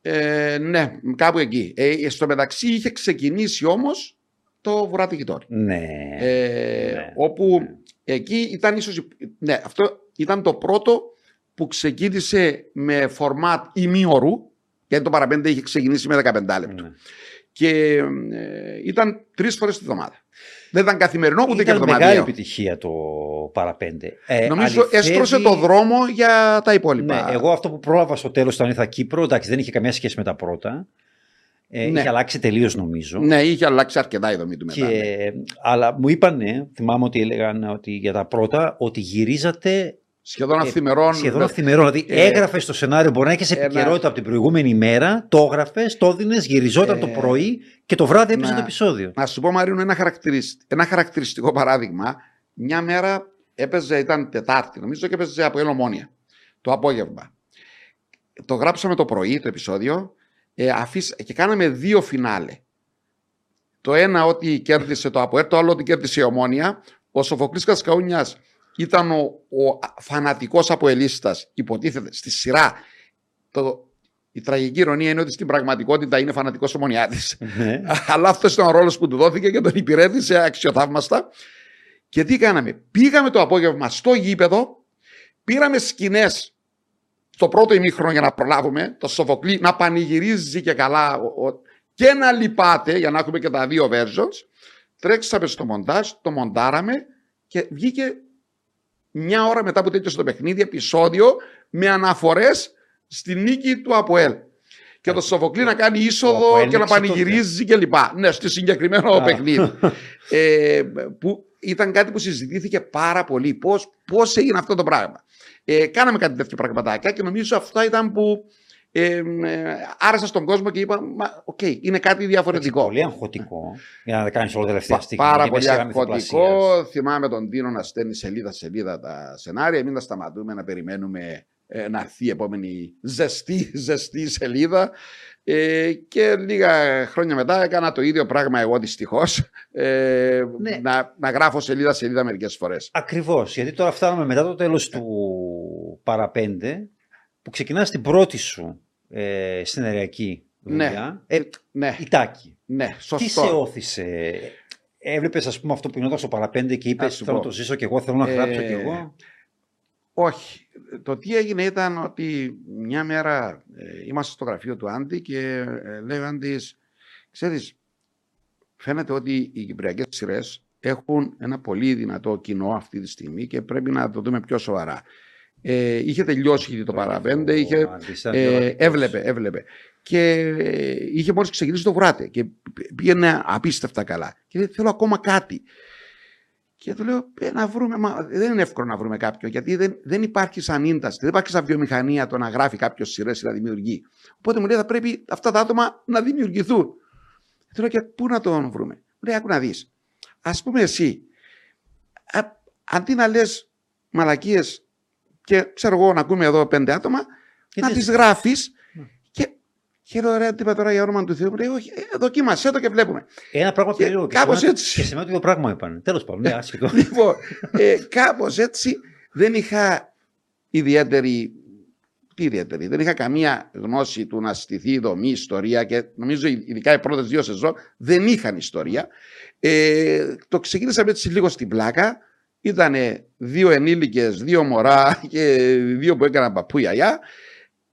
S1: Ε, ναι, κάπου εκεί. Ε, στο μεταξύ είχε ξεκινήσει όμως το Βουράτι Γειτόνι.
S2: Ναι.
S1: Ε,
S2: ναι,
S1: όπου
S2: ναι.
S1: εκεί ήταν ίσως... η- Ναι, αυτό ήταν το πρώτο που ξεκίνησε με φορμάτ ημίωρου, γιατί το παραπέντε είχε ξεκινήσει με 15 λεπτό.
S2: Ναι.
S1: Και ε, ήταν τρεις φορές τη βδομάδα. Δεν ήταν καθημερινό ούτε και
S2: Ήταν μεγάλη
S1: εβδομαδιαίο.
S2: επιτυχία το παραπέντε. Ε,
S1: Νομίζω
S2: αληθεύει-
S1: έστρωσε το δρόμο για τα υπόλοιπα.
S2: Ναι, εγώ αυτό που πρόλαβα στο τέλος όταν ήρθα Κύπρο, εντάξει δεν είχε καμία σχέση με τα πρώτα. Ε,
S1: Ναι.
S2: Είχε αλλάξει τελείως νομίζω.
S1: Ναι, είχε αλλάξει αρκετά η δομή του μετά. ναι.
S2: Και, αλλά μου είπανε, θυμάμαι ότι έλεγαν ότι για τα πρώτα, ότι γυρίζατε
S1: Σχεδόν
S2: ε,
S1: αυθημερών.
S2: σχεδόν αυθημερών. Δηλαδή
S1: ε,
S2: έγραφες στο σενάριο, μπορεί να έχεις
S1: ένα-
S2: επικαιρότητα από την προηγούμενη μέρα, το έγραφες, το έδινες, γυριζόταν
S1: Ε,
S2: το πρωί και το βράδυ έπαιζε
S1: να-
S2: το επεισόδιο.
S1: Να σου πω, Μαρίνο, ένα, χαρακτηρισ- ένα χαρακτηριστικό παράδειγμα. Μια μέρα έπαιζε, ήταν Τετάρτη, νομίζω, και έπαιζε από Ελομόνια το απόγευμα. Το γράψαμε το πρωί, το επεισόδιο, ε, αφήσ- και κάναμε δύο φινάλε. Το ένα ότι κέρδισε το ΑΠΟΕΡ, το άλλο ότι κέρδισε η Ομόνια. Ο Σοφοκλής Κασκαούνιας ήταν ο, ο φανατικός αποελίστας, υποτίθεται, στη σειρά. Το, η τραγική ηρωνία είναι ότι στην πραγματικότητα είναι φανατικός ομονιάτης.
S2: Ναι.
S1: Αλλά αυτός ήταν ο ρόλος που του δόθηκε και τον υπηρέτησε αξιοθαύμαστα. Και τι κάναμε; Πήγαμε το απόγευμα στο γήπεδο, πήραμε σκηνές στο πρώτο ημίχρονο για να προλάβουμε το Σοφοκλή να πανηγυρίζει και καλά ο- ο- και να λυπάται για να έχουμε και τα δύο versions. Τρέξαμε στο μοντάζ, το μοντάραμε και βγήκε μια ώρα μετά που τέλειωσε το παιχνίδι επεισόδιο με αναφορές στη νίκη του ΑΠΟΕΛ. Και το Σοφοκλή να κάνει είσοδο
S2: ΑΠΟΕΛ
S1: και να
S2: νίκησε
S1: πανηγυρίζει κλπ. Ναι, στη συγκεκριμένο
S2: Α.
S1: παιχνίδι. ε, που ήταν κάτι που συζητήθηκε πάρα πολύ. Πώς, πώς έγινε αυτό το πράγμα. Ε, κάναμε κάτι τέτοιο πραγματάκια και νομίζω αυτά ήταν που ε, ε, άρεσα στον κόσμο και είπα, «Μα, οκ, είναι κάτι διαφορετικό.
S2: Πολύ αγχωτικό για να κάνεις όλο τελευταία
S1: Πα-
S2: στιγμή.
S1: Πάρα
S2: και με
S1: πολύ
S2: σειρά
S1: αγχωτικό.
S2: μυθοπλασίας.
S1: Θυμάμαι τον Τίνο να στέλνει σελίδα-σελίδα τα σενάρια. Εμείς να σταματούμε να περιμένουμε ε, να έρθει η επόμενη ζεστή, ζεστή σελίδα. Ε, και λίγα χρόνια μετά έκανα το ίδιο πράγμα εγώ δυστυχώς. Ε,
S2: Ναι.
S1: να, να γράφω σελίδα-σελίδα μερικές φορές.
S2: Ακριβώς. Γιατί τώρα φτάνουμε μετά το τέλος του παραπέντε, που ξεκινάς την πρώτη σου ε, σενεριακή
S1: Ναι.
S2: δουλειά. Ε,
S1: Ναι,
S2: η Τάκη.
S1: ναι,
S2: Τι σε
S1: σωστό.
S2: όθησε, Έβλεπες, ας πούμε, αυτό που γινόταν στο παραπέντε και είπες:
S1: Να σου
S2: Θέλω να
S1: πω.
S2: το ζήσω κι εγώ, θέλω να γράψω κι
S1: Ε,
S2: εγώ;
S1: Όχι. Το τι έγινε ήταν ότι μια μέρα ε, είμαστε στο γραφείο του Άντι και ε, λέει ο Άντης, ξέρεις, φαίνεται ότι οι κυπριακές σειρές έχουν ένα πολύ δυνατό κοινό αυτή τη στιγμή και πρέπει να το δούμε πιο σοβαρά. Ε, είχε τελειώσει ήδη το παραπέντε,
S2: Ο
S1: είχε,
S2: Άντης ήταν
S1: ε,
S2: διορατικός.
S1: έβλεπε, έβλεπε. Και ε, είχε μόλις ξεκινήσει το βράτε και πήγαινε απίστευτα καλά. Και λέει, θέλω ακόμα κάτι. Και του λέω, «Ε, να βρούμε, μα δεν είναι εύκολο να βρούμε κάποιον, γιατί δεν, δεν υπάρχει σαν ίνταση, δεν υπάρχει σαν βιομηχανία το να γράφει κάποιος σειρές ή να δημιουργεί. Οπότε μου λέει, θα πρέπει αυτά τα άτομα να δημιουργηθούν. Του λέω, και πού να τον βρούμε. Μου λέει, άκου να δεις. Α πούμε εσύ, α, αντί να λες μαλακίες και ξέρω εγώ να ακούμε εδώ πέντε άτομα,
S2: Και
S1: να
S2: τι-
S1: τις γράφεις.
S2: Ναι.
S1: Και, και λέω, ρε, τι είπα τώρα για όνομα του Θεού. Μου λέει, όχι, ε, δοκίμασέ το και βλέπουμε.
S2: Ένα πράγμα
S1: Και
S2: περίεργο. Και
S1: κάπως
S2: σε μένα-
S1: έτσι.
S2: Και σε μένα το ίδιο πράγμα είπαν. Τέλος πάντων, ναι, άσχετο.
S1: λοιπόν, ε, κάπως έτσι δεν είχα ιδιαίτερη, τι ιδιαίτερη, δεν είχα καμία γνώση του να στηθεί η δομή, η ιστορία και νομίζω ειδικά οι πρώτες δύο σεζόν δεν είχαν ιστορία. Ε, το ξεκίνησαμε έτσι λίγο στην πλάκα. Ήταν δύο ενήλικες, δύο μωρά και δύο που έκαναν παππού γιαγιά.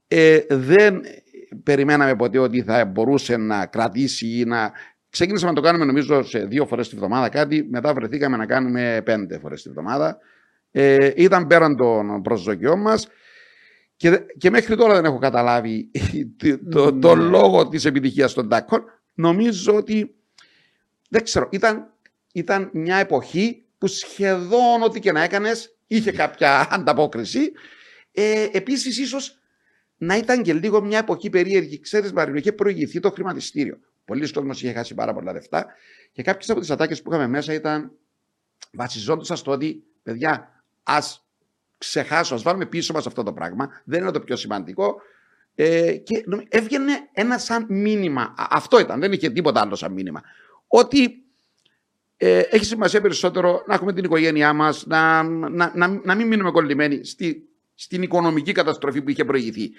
S1: Ε, δεν περιμέναμε ποτέ ότι θα μπορούσε να κρατήσει ή να Ξεκίνησαμε να το κάνουμε νομίζω σε δύο φορές τη βδομάδα κάτι, μετά βρεθήκαμε να κάνουμε πέντε φορές τη βδομάδα. Ε, ήταν πέραν των προσδοκιών μας και, και μέχρι τώρα δεν έχω καταλάβει το, το
S2: Ναι.
S1: λόγο της επιτυχίας των τάκων. Νομίζω ότι, δεν ξέρω, ήταν, ήταν μια εποχή που σχεδόν ό,τι και να έκανες είχε κάποια ανταπόκριση. Ε, επίσης ίσως να ήταν και λίγο μια εποχή περίεργη. Ξέρεις Μαρίνο, είχε προηγηθεί το χρηματιστήριο. Πολλοί κόσμος είχε χάσει πάρα πολλά λεφτά και κάποιες από τις ατάκες που είχαμε μέσα ήταν βασιζόντουσαν στο ότι παιδιά ας ξεχάσω, ας βάλουμε πίσω μας αυτό το πράγμα, δεν είναι το πιο σημαντικό ε, και νομι- έβγαινε ένα σαν μήνυμα, Α, αυτό ήταν, δεν είχε τίποτα άλλο σαν μήνυμα, ότι ε, έχει σημασία περισσότερο να έχουμε την οικογένειά μας, να, να, να, να μην μείνουμε κολλημένοι στη, στην οικονομική καταστροφή που είχε προηγηθεί.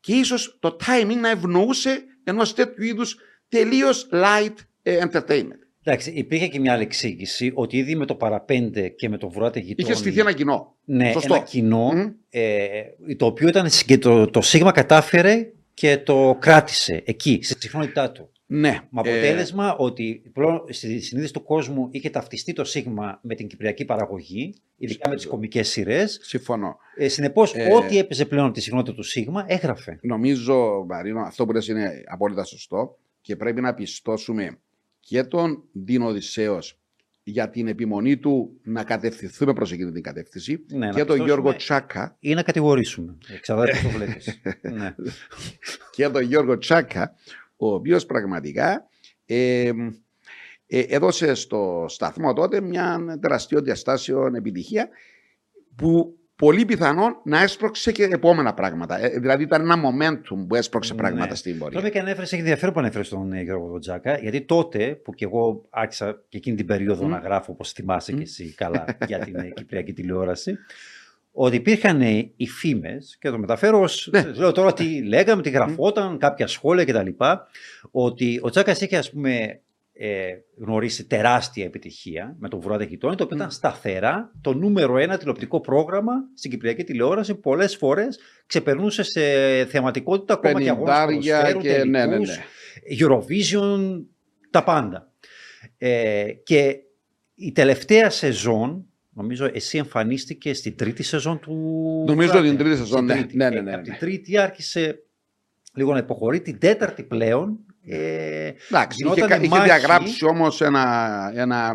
S1: Και ίσως το timing να ευνοούσε ενός τέτοιου είδους τελείως light ε, entertainment.
S2: Εντάξει, υπήρχε και μια άλλη εξήγηση ότι ήδη με το παραπέντε και με το βουράτε γειτόνι.
S1: Είχε στηθεί ένα κοινό.
S2: Ναι,
S1: Σωστό.
S2: ένα κοινό
S1: Μμ.
S2: ε, το οποίο ήταν και το, το Σίγμα κατάφερε και το κράτησε εκεί, στη συχνότητά του.
S1: Ναι.
S2: Με αποτέλεσμα ότι πλέον στη συνείδηση του κόσμου είχε ταυτιστεί το Σίγμα με την κυπριακή παραγωγή, ειδικά με τις κομικές σειρές.
S1: Ε, συμφωνώ.
S2: Ε, Συνεπώς,
S1: Ε,
S2: ό,τι έπαιζε πλέον από τη συχνότητα του Σίγμα έγραφε.
S1: Νομίζω, Μαρίνο, αυτό που λες είναι απόλυτα σωστό. και πρέπει να πιστώσουμε και τον Δίνο Οδυσσέος για την επιμονή του να κατευθυνθούμε προς εκείνη την κατεύθυνση
S2: Ναι, να
S1: και τον
S2: πιστώσουμε
S1: Γιώργο Τσάκα
S2: Ή να κατηγορήσουμε. Εξαρτάται πώς το βλέπεις. ναι.
S1: και τον Γιώργο Τσάκα ο οποίος πραγματικά ε, ε, έδωσε στο σταθμό τότε μια τεραστιό διαστάσεων επιτυχία που πολύ πιθανόν να έσπρωξε και επόμενα πράγματα. Ε, δηλαδή ήταν ένα momentum που έσπρωξε
S2: Ναι.
S1: πράγματα στην πορεία.
S2: Τότε και ανέφερε, έχει ενδιαφέρον που ανέφερες τον ε, Γιώργο Δοντζάκα, γιατί τότε που και εγώ άρχισα και εκείνη την περίοδο
S1: Μμ.
S2: να γράφω, όπως θυμάσαι
S1: Μμ.
S2: και εσύ καλά, για την ε, Κυπριακή τηλεόραση, ότι υπήρχαν ε, οι φήμες, και το μεταφέρω ως,
S1: Ναι.
S2: λέω τώρα τι λέγαμε, τι γραφόταν, κάποια σχόλια κτλ. Ότι ο Τσάκας είχε, ας πούμε, ε, γνωρίσει τεράστια επιτυχία με τον Βουράτε Γειτόνι, το οποίο
S1: Μμ.
S2: ήταν σταθερά το νούμερο ένα τηλεοπτικό πρόγραμμα στην Κυπριακή τηλεόραση. Πολλές φορές ξεπερνούσε σε θεματικότητα ακόμα και αγώνες
S1: Πενηντάρια
S2: ποδοσφαίρου,
S1: και ναι, ναι,
S2: τελικούς,
S1: ναι.
S2: Eurovision, τα πάντα. Ε, και η τελευταία σεζόν, νομίζω εσύ εμφανίστηκε στην τρίτη σεζόν του
S1: Νομίζω
S2: Βουράτε.
S1: την τρίτη σεζόν,
S2: Στην
S1: ναι.
S2: τρίτη.
S1: Ναι, ναι,
S2: Ε,
S1: ναι,
S2: Από
S1: ναι.
S2: την τρίτη άρχισε λίγο να υποχωρεί. Την τέταρτη πλέον ε,
S1: Εντάξει, είχε,
S2: γινόταν
S1: κα- είχε
S2: μάχη.
S1: διαγράψει όμως ένα, ένα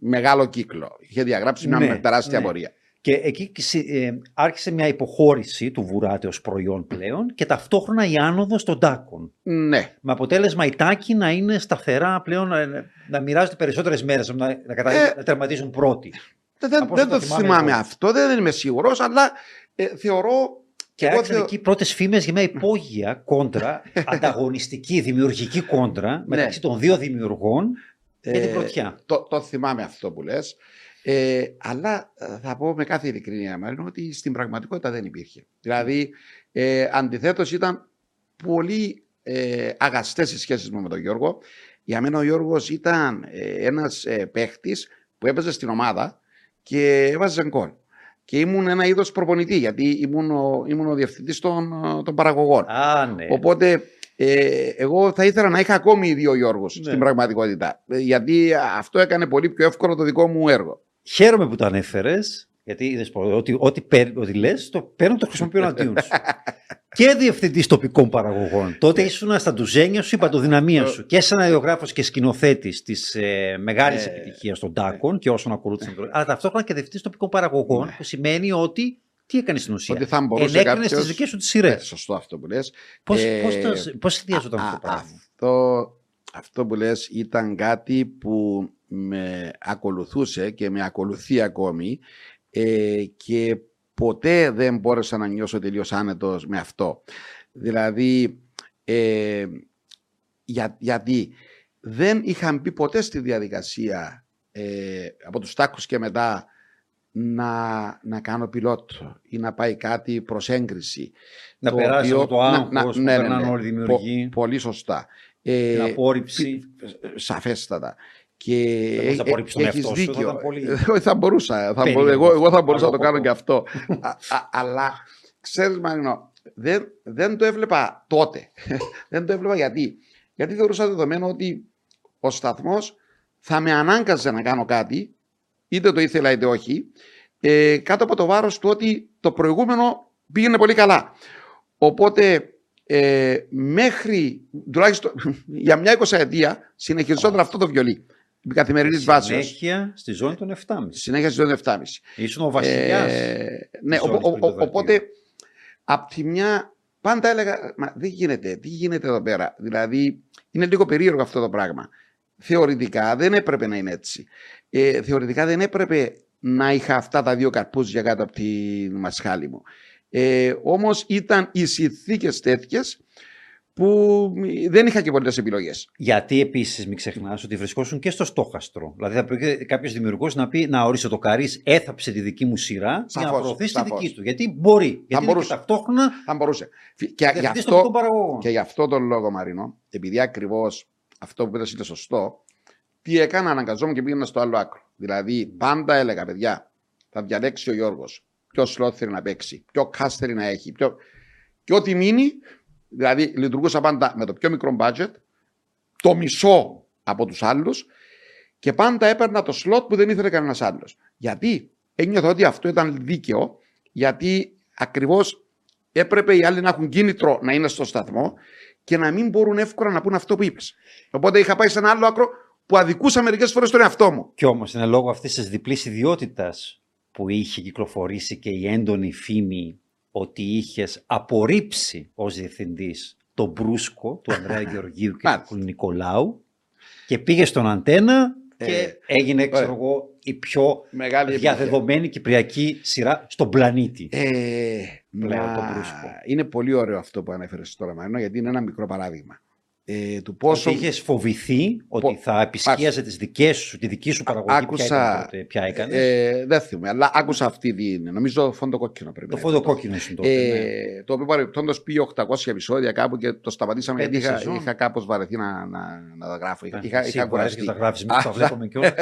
S1: μεγάλο κύκλο. Είχε διαγράψει μια
S2: Ναι,
S1: τεράστια
S2: ναι.
S1: πορεία.
S2: Και εκεί ε, άρχισε μια υποχώρηση του Βουράτε ως προϊόν πλέον και ταυτόχρονα η άνοδος των τάκων.
S1: Ναι.
S2: Με αποτέλεσμα οι τάκοι να είναι σταθερά πλέον, να, να μοιράζονται περισσότερες μέρες, να, να, κατα...
S1: Ε,
S2: να τερματίζουν πρώτοι.
S1: Δεν, δεν,
S2: Από όσο
S1: δεν
S2: το
S1: το
S2: θυμάμαι
S1: θυμάμαι
S2: εγώ.
S1: αυτό, δεν είμαι σίγουρος, αλλά ε, θεωρώ.
S2: Και
S1: εγώ
S2: άρχισαν
S1: θεω-
S2: εκεί πρώτες φήμες για μια υπόγεια κόντρα, ανταγωνιστική, δημιουργική κόντρα μεταξύ των δύο δημιουργών για την
S1: ε,
S2: πρωτιά.
S1: Το, το θυμάμαι αυτό που λες. Ε, αλλά ε, θα πω με κάθε ειλικρίνεια Μαρίνο ότι στην πραγματικότητα δεν υπήρχε. Δηλαδή, ε, αντιθέτως ήταν πολύ ε, αγαστές οι σχέσεις μου με τον Γιώργο. Για μένα ο Γιώργος ήταν ε, ένας ε, παίχτης που έπαιζε στην ομάδα και έβαζε γκολ. Και ήμουν ένα είδος προπονητή, γιατί ήμουν ο, ήμουν ο διευθυντής των, ε, των παραγωγών.
S2: Α, ναι.
S1: Οπότε ε, εγώ θα ήθελα να είχα ακόμη δύο Γιώργους
S2: Ναι.
S1: στην πραγματικότητα. Ε, Γιατί αυτό έκανε πολύ πιο εύκολο το δικό μου έργο.
S2: Χαίρομαι που το ανέφερες, γιατί είδες πω, ότι, ό,τι, παίρ- ό,τι λες, το παίρνω το χρησιμοποιώ εναντίον σου. και διευθυντής τοπικών παραγωγών.
S1: Ναι.
S2: Τότε ήσουν στα ντουζένια σου, η παντοδυναμία σου. Και σεναριογράφο και σκηνοθέτης της ε, μεγάλης
S1: Ε,
S2: επιτυχίας των Τάκων και όσων ακολούθησαν. το- Αλλά ταυτόχρονα και διευθυντής τοπικών παραγωγών,
S1: Ναι.
S2: που σημαίνει ότι. Τι έκανες στην ουσία;
S1: Ότι θα μπορούσε
S2: Ενέκρινες
S1: κάποιος-
S2: τι δικές σου τις σειρές.
S1: Ε, σωστό αυτό που λες.
S2: Πώ
S1: Ε,
S2: πώς συνδυάζονταν
S1: α,
S2: αυτό το
S1: α,
S2: πράγμα;
S1: Αυτό, αυτό που λες ήταν κάτι που με ακολουθούσε και με ακολουθεί ακόμη ε, και ποτέ δεν μπόρεσα να νιώσω τελείως άνετος με αυτό. Δηλαδή, ε, για, γιατί δεν είχα μπει ποτέ στη διαδικασία ε, από τους τάκους και μετά να, να κάνω πιλότο ή να πάει κάτι προς έγκριση.
S2: Να
S1: το
S2: περάσει
S1: οποίο-
S2: από το
S1: να-
S2: άγχος
S1: να-
S2: που
S1: ναι, ναι,
S2: περνάνε
S1: ναι.
S2: όλοι οι δημιουργοί.
S1: Πο- πολύ σωστά. Ε,
S2: Την απόρριψη.
S1: Σαφέστατα. Και
S2: Δεν μπορείς να
S1: ε,
S2: απορρίψεις τον
S1: έχεις
S2: εαυτό σου, θα
S1: δίκιο.
S2: ήταν πολύ
S1: Ε, θα μπορούσα. Θα μπο-
S2: περίεργο
S1: εγώ, εγώ θα
S2: αυτό.
S1: μπορούσα να το
S2: Αλλά
S1: κάνω
S2: εγώ-
S1: και αυτό. Α, α, αλλά ξέρεις Μαρινό, δεν, δεν το έβλεπα τότε. δεν το έβλεπα γιατί. Γιατί θεωρούσα δεδομένο ότι ο σταθμός θα με ανάγκαζε να κάνω κάτι, είτε το ήθελα είτε όχι, ε, κάτω από το βάρος του ότι το προηγούμενο πήγαινε πολύ καλά. Οπότε ε, μέχρι τουλάχιστον για μια εικοσαετία συνεχιζόταν αυτό το βιολί. Με καθημερινής βάσης.
S2: Συνέχεια στη ζώνη των 7,5.
S1: Συνέχεια στη 7,5.
S2: Ήσουν ο βασιλιάς.
S1: Ε, ναι,
S2: της
S1: ο-
S2: ζώνης
S1: ο-
S2: του
S1: ο-
S2: Λιδοβαρτίου.
S1: οπότε απ' τη μια πάντα έλεγα, μα δεν γίνεται, τι γίνεται εδώ πέρα. Δηλαδή είναι λίγο περίεργο αυτό το πράγμα. Θεωρητικά δεν έπρεπε να είναι έτσι. Ε, θεωρητικά δεν έπρεπε να είχα αυτά τα δύο καρπούζια κάτω από τη μασχάλη μου. Ε, όμως ήταν οι συνθήκες τέτοιες που δεν είχα και πολλές επιλογές.
S2: Γιατί επίσης μην ξεχνάς ότι βρισκόσουν και στο στόχαστρο. Δηλαδή θα πρέπει κάποιος δημιουργός να πει να ορίσει το καρύς, έθαψε τη δική μου σειρά για να
S1: Σαφώς,
S2: προωθήσει τη
S1: σαφώς.
S2: δική του. Γιατί μπορεί. Γιατί είναι και
S1: μπορούσε.
S2: ταυτόχρονα
S1: Αν μπορούσε. Και γι'
S2: διευθυντής τοπικών
S1: αυτό,
S2: παραγωγών.
S1: Και γι' αυτό τον λόγο, Μαρινό, επειδή ακριβώς αυτό που είπες είναι σωστό, τι έκανα, αναγκαζόμουν και πήγαινα στο άλλο άκρο. Δηλαδή, πάντα έλεγα, παιδιά, θα διαλέξει ο Γιώργος ποιο σλότ θέλει να παίξει, ποιο cast θέλει να έχει. Ποιο... Και ό,τι μείνει, δηλαδή λειτουργούσα πάντα με το πιο μικρό budget, το μισό από τους άλλους και πάντα έπαιρνα το σλότ που δεν ήθελε κανένας άλλος. Γιατί ένιωθα ότι αυτό ήταν δίκαιο, γιατί ακριβώς έπρεπε οι άλλοι να έχουν κίνητρο να είναι στο σταθμό και να μην μπορούν εύκολα να πούν αυτό που είπες. Οπότε είχα πάει σε ένα άλλο άκρο που αδικούσα μερικές φορές τον εαυτό μου.
S2: Κι όμως είναι λόγω αυτής της διπλής ιδιότητας που είχε κυκλοφορήσει και η έντονη φήμη ότι είχες απορρίψει ως διευθυντής τον Μπρούσκο του Ανδρέα Γεωργίου και του Νικολάου και πήγες στον Αντένα και ε, έγινε, ξέρω εγώ, η πιο Μεγάλη διαδεδομένη κυπριακή σειρά στον πλανήτη.
S1: Ε, πλέον τον Μπρούσκο. Είναι πολύ ωραίο αυτό που ανέφερες τώρα, Μαρίνο, γιατί είναι ένα μικρό παράδειγμα
S2: ε, του πόσο... Ότι είχες φοβηθεί ότι θα επισκίαζε τις δικές σου, τη δική σου παραγωγή άκουσα... ποια, ποια έκανες;
S1: Ε, δεν θυμάμαι, αλλά άκουσα αυτή την, νομίζω φόντο κόκκινο πρέπει.
S2: Το φόντο κόκκινο είναι τότε. Ε,
S1: ναι. Το οποίο παρεπτόντως πήγε 800 επεισόδια κάπου και το σταματήσαμε γιατί είχα, είχα κάπως βαρεθεί να, να, να τα γράφω. Είχα, είχα, είχα κουραστεί.
S2: τα γράφεις, μην τα βλέπουμε κιόλας.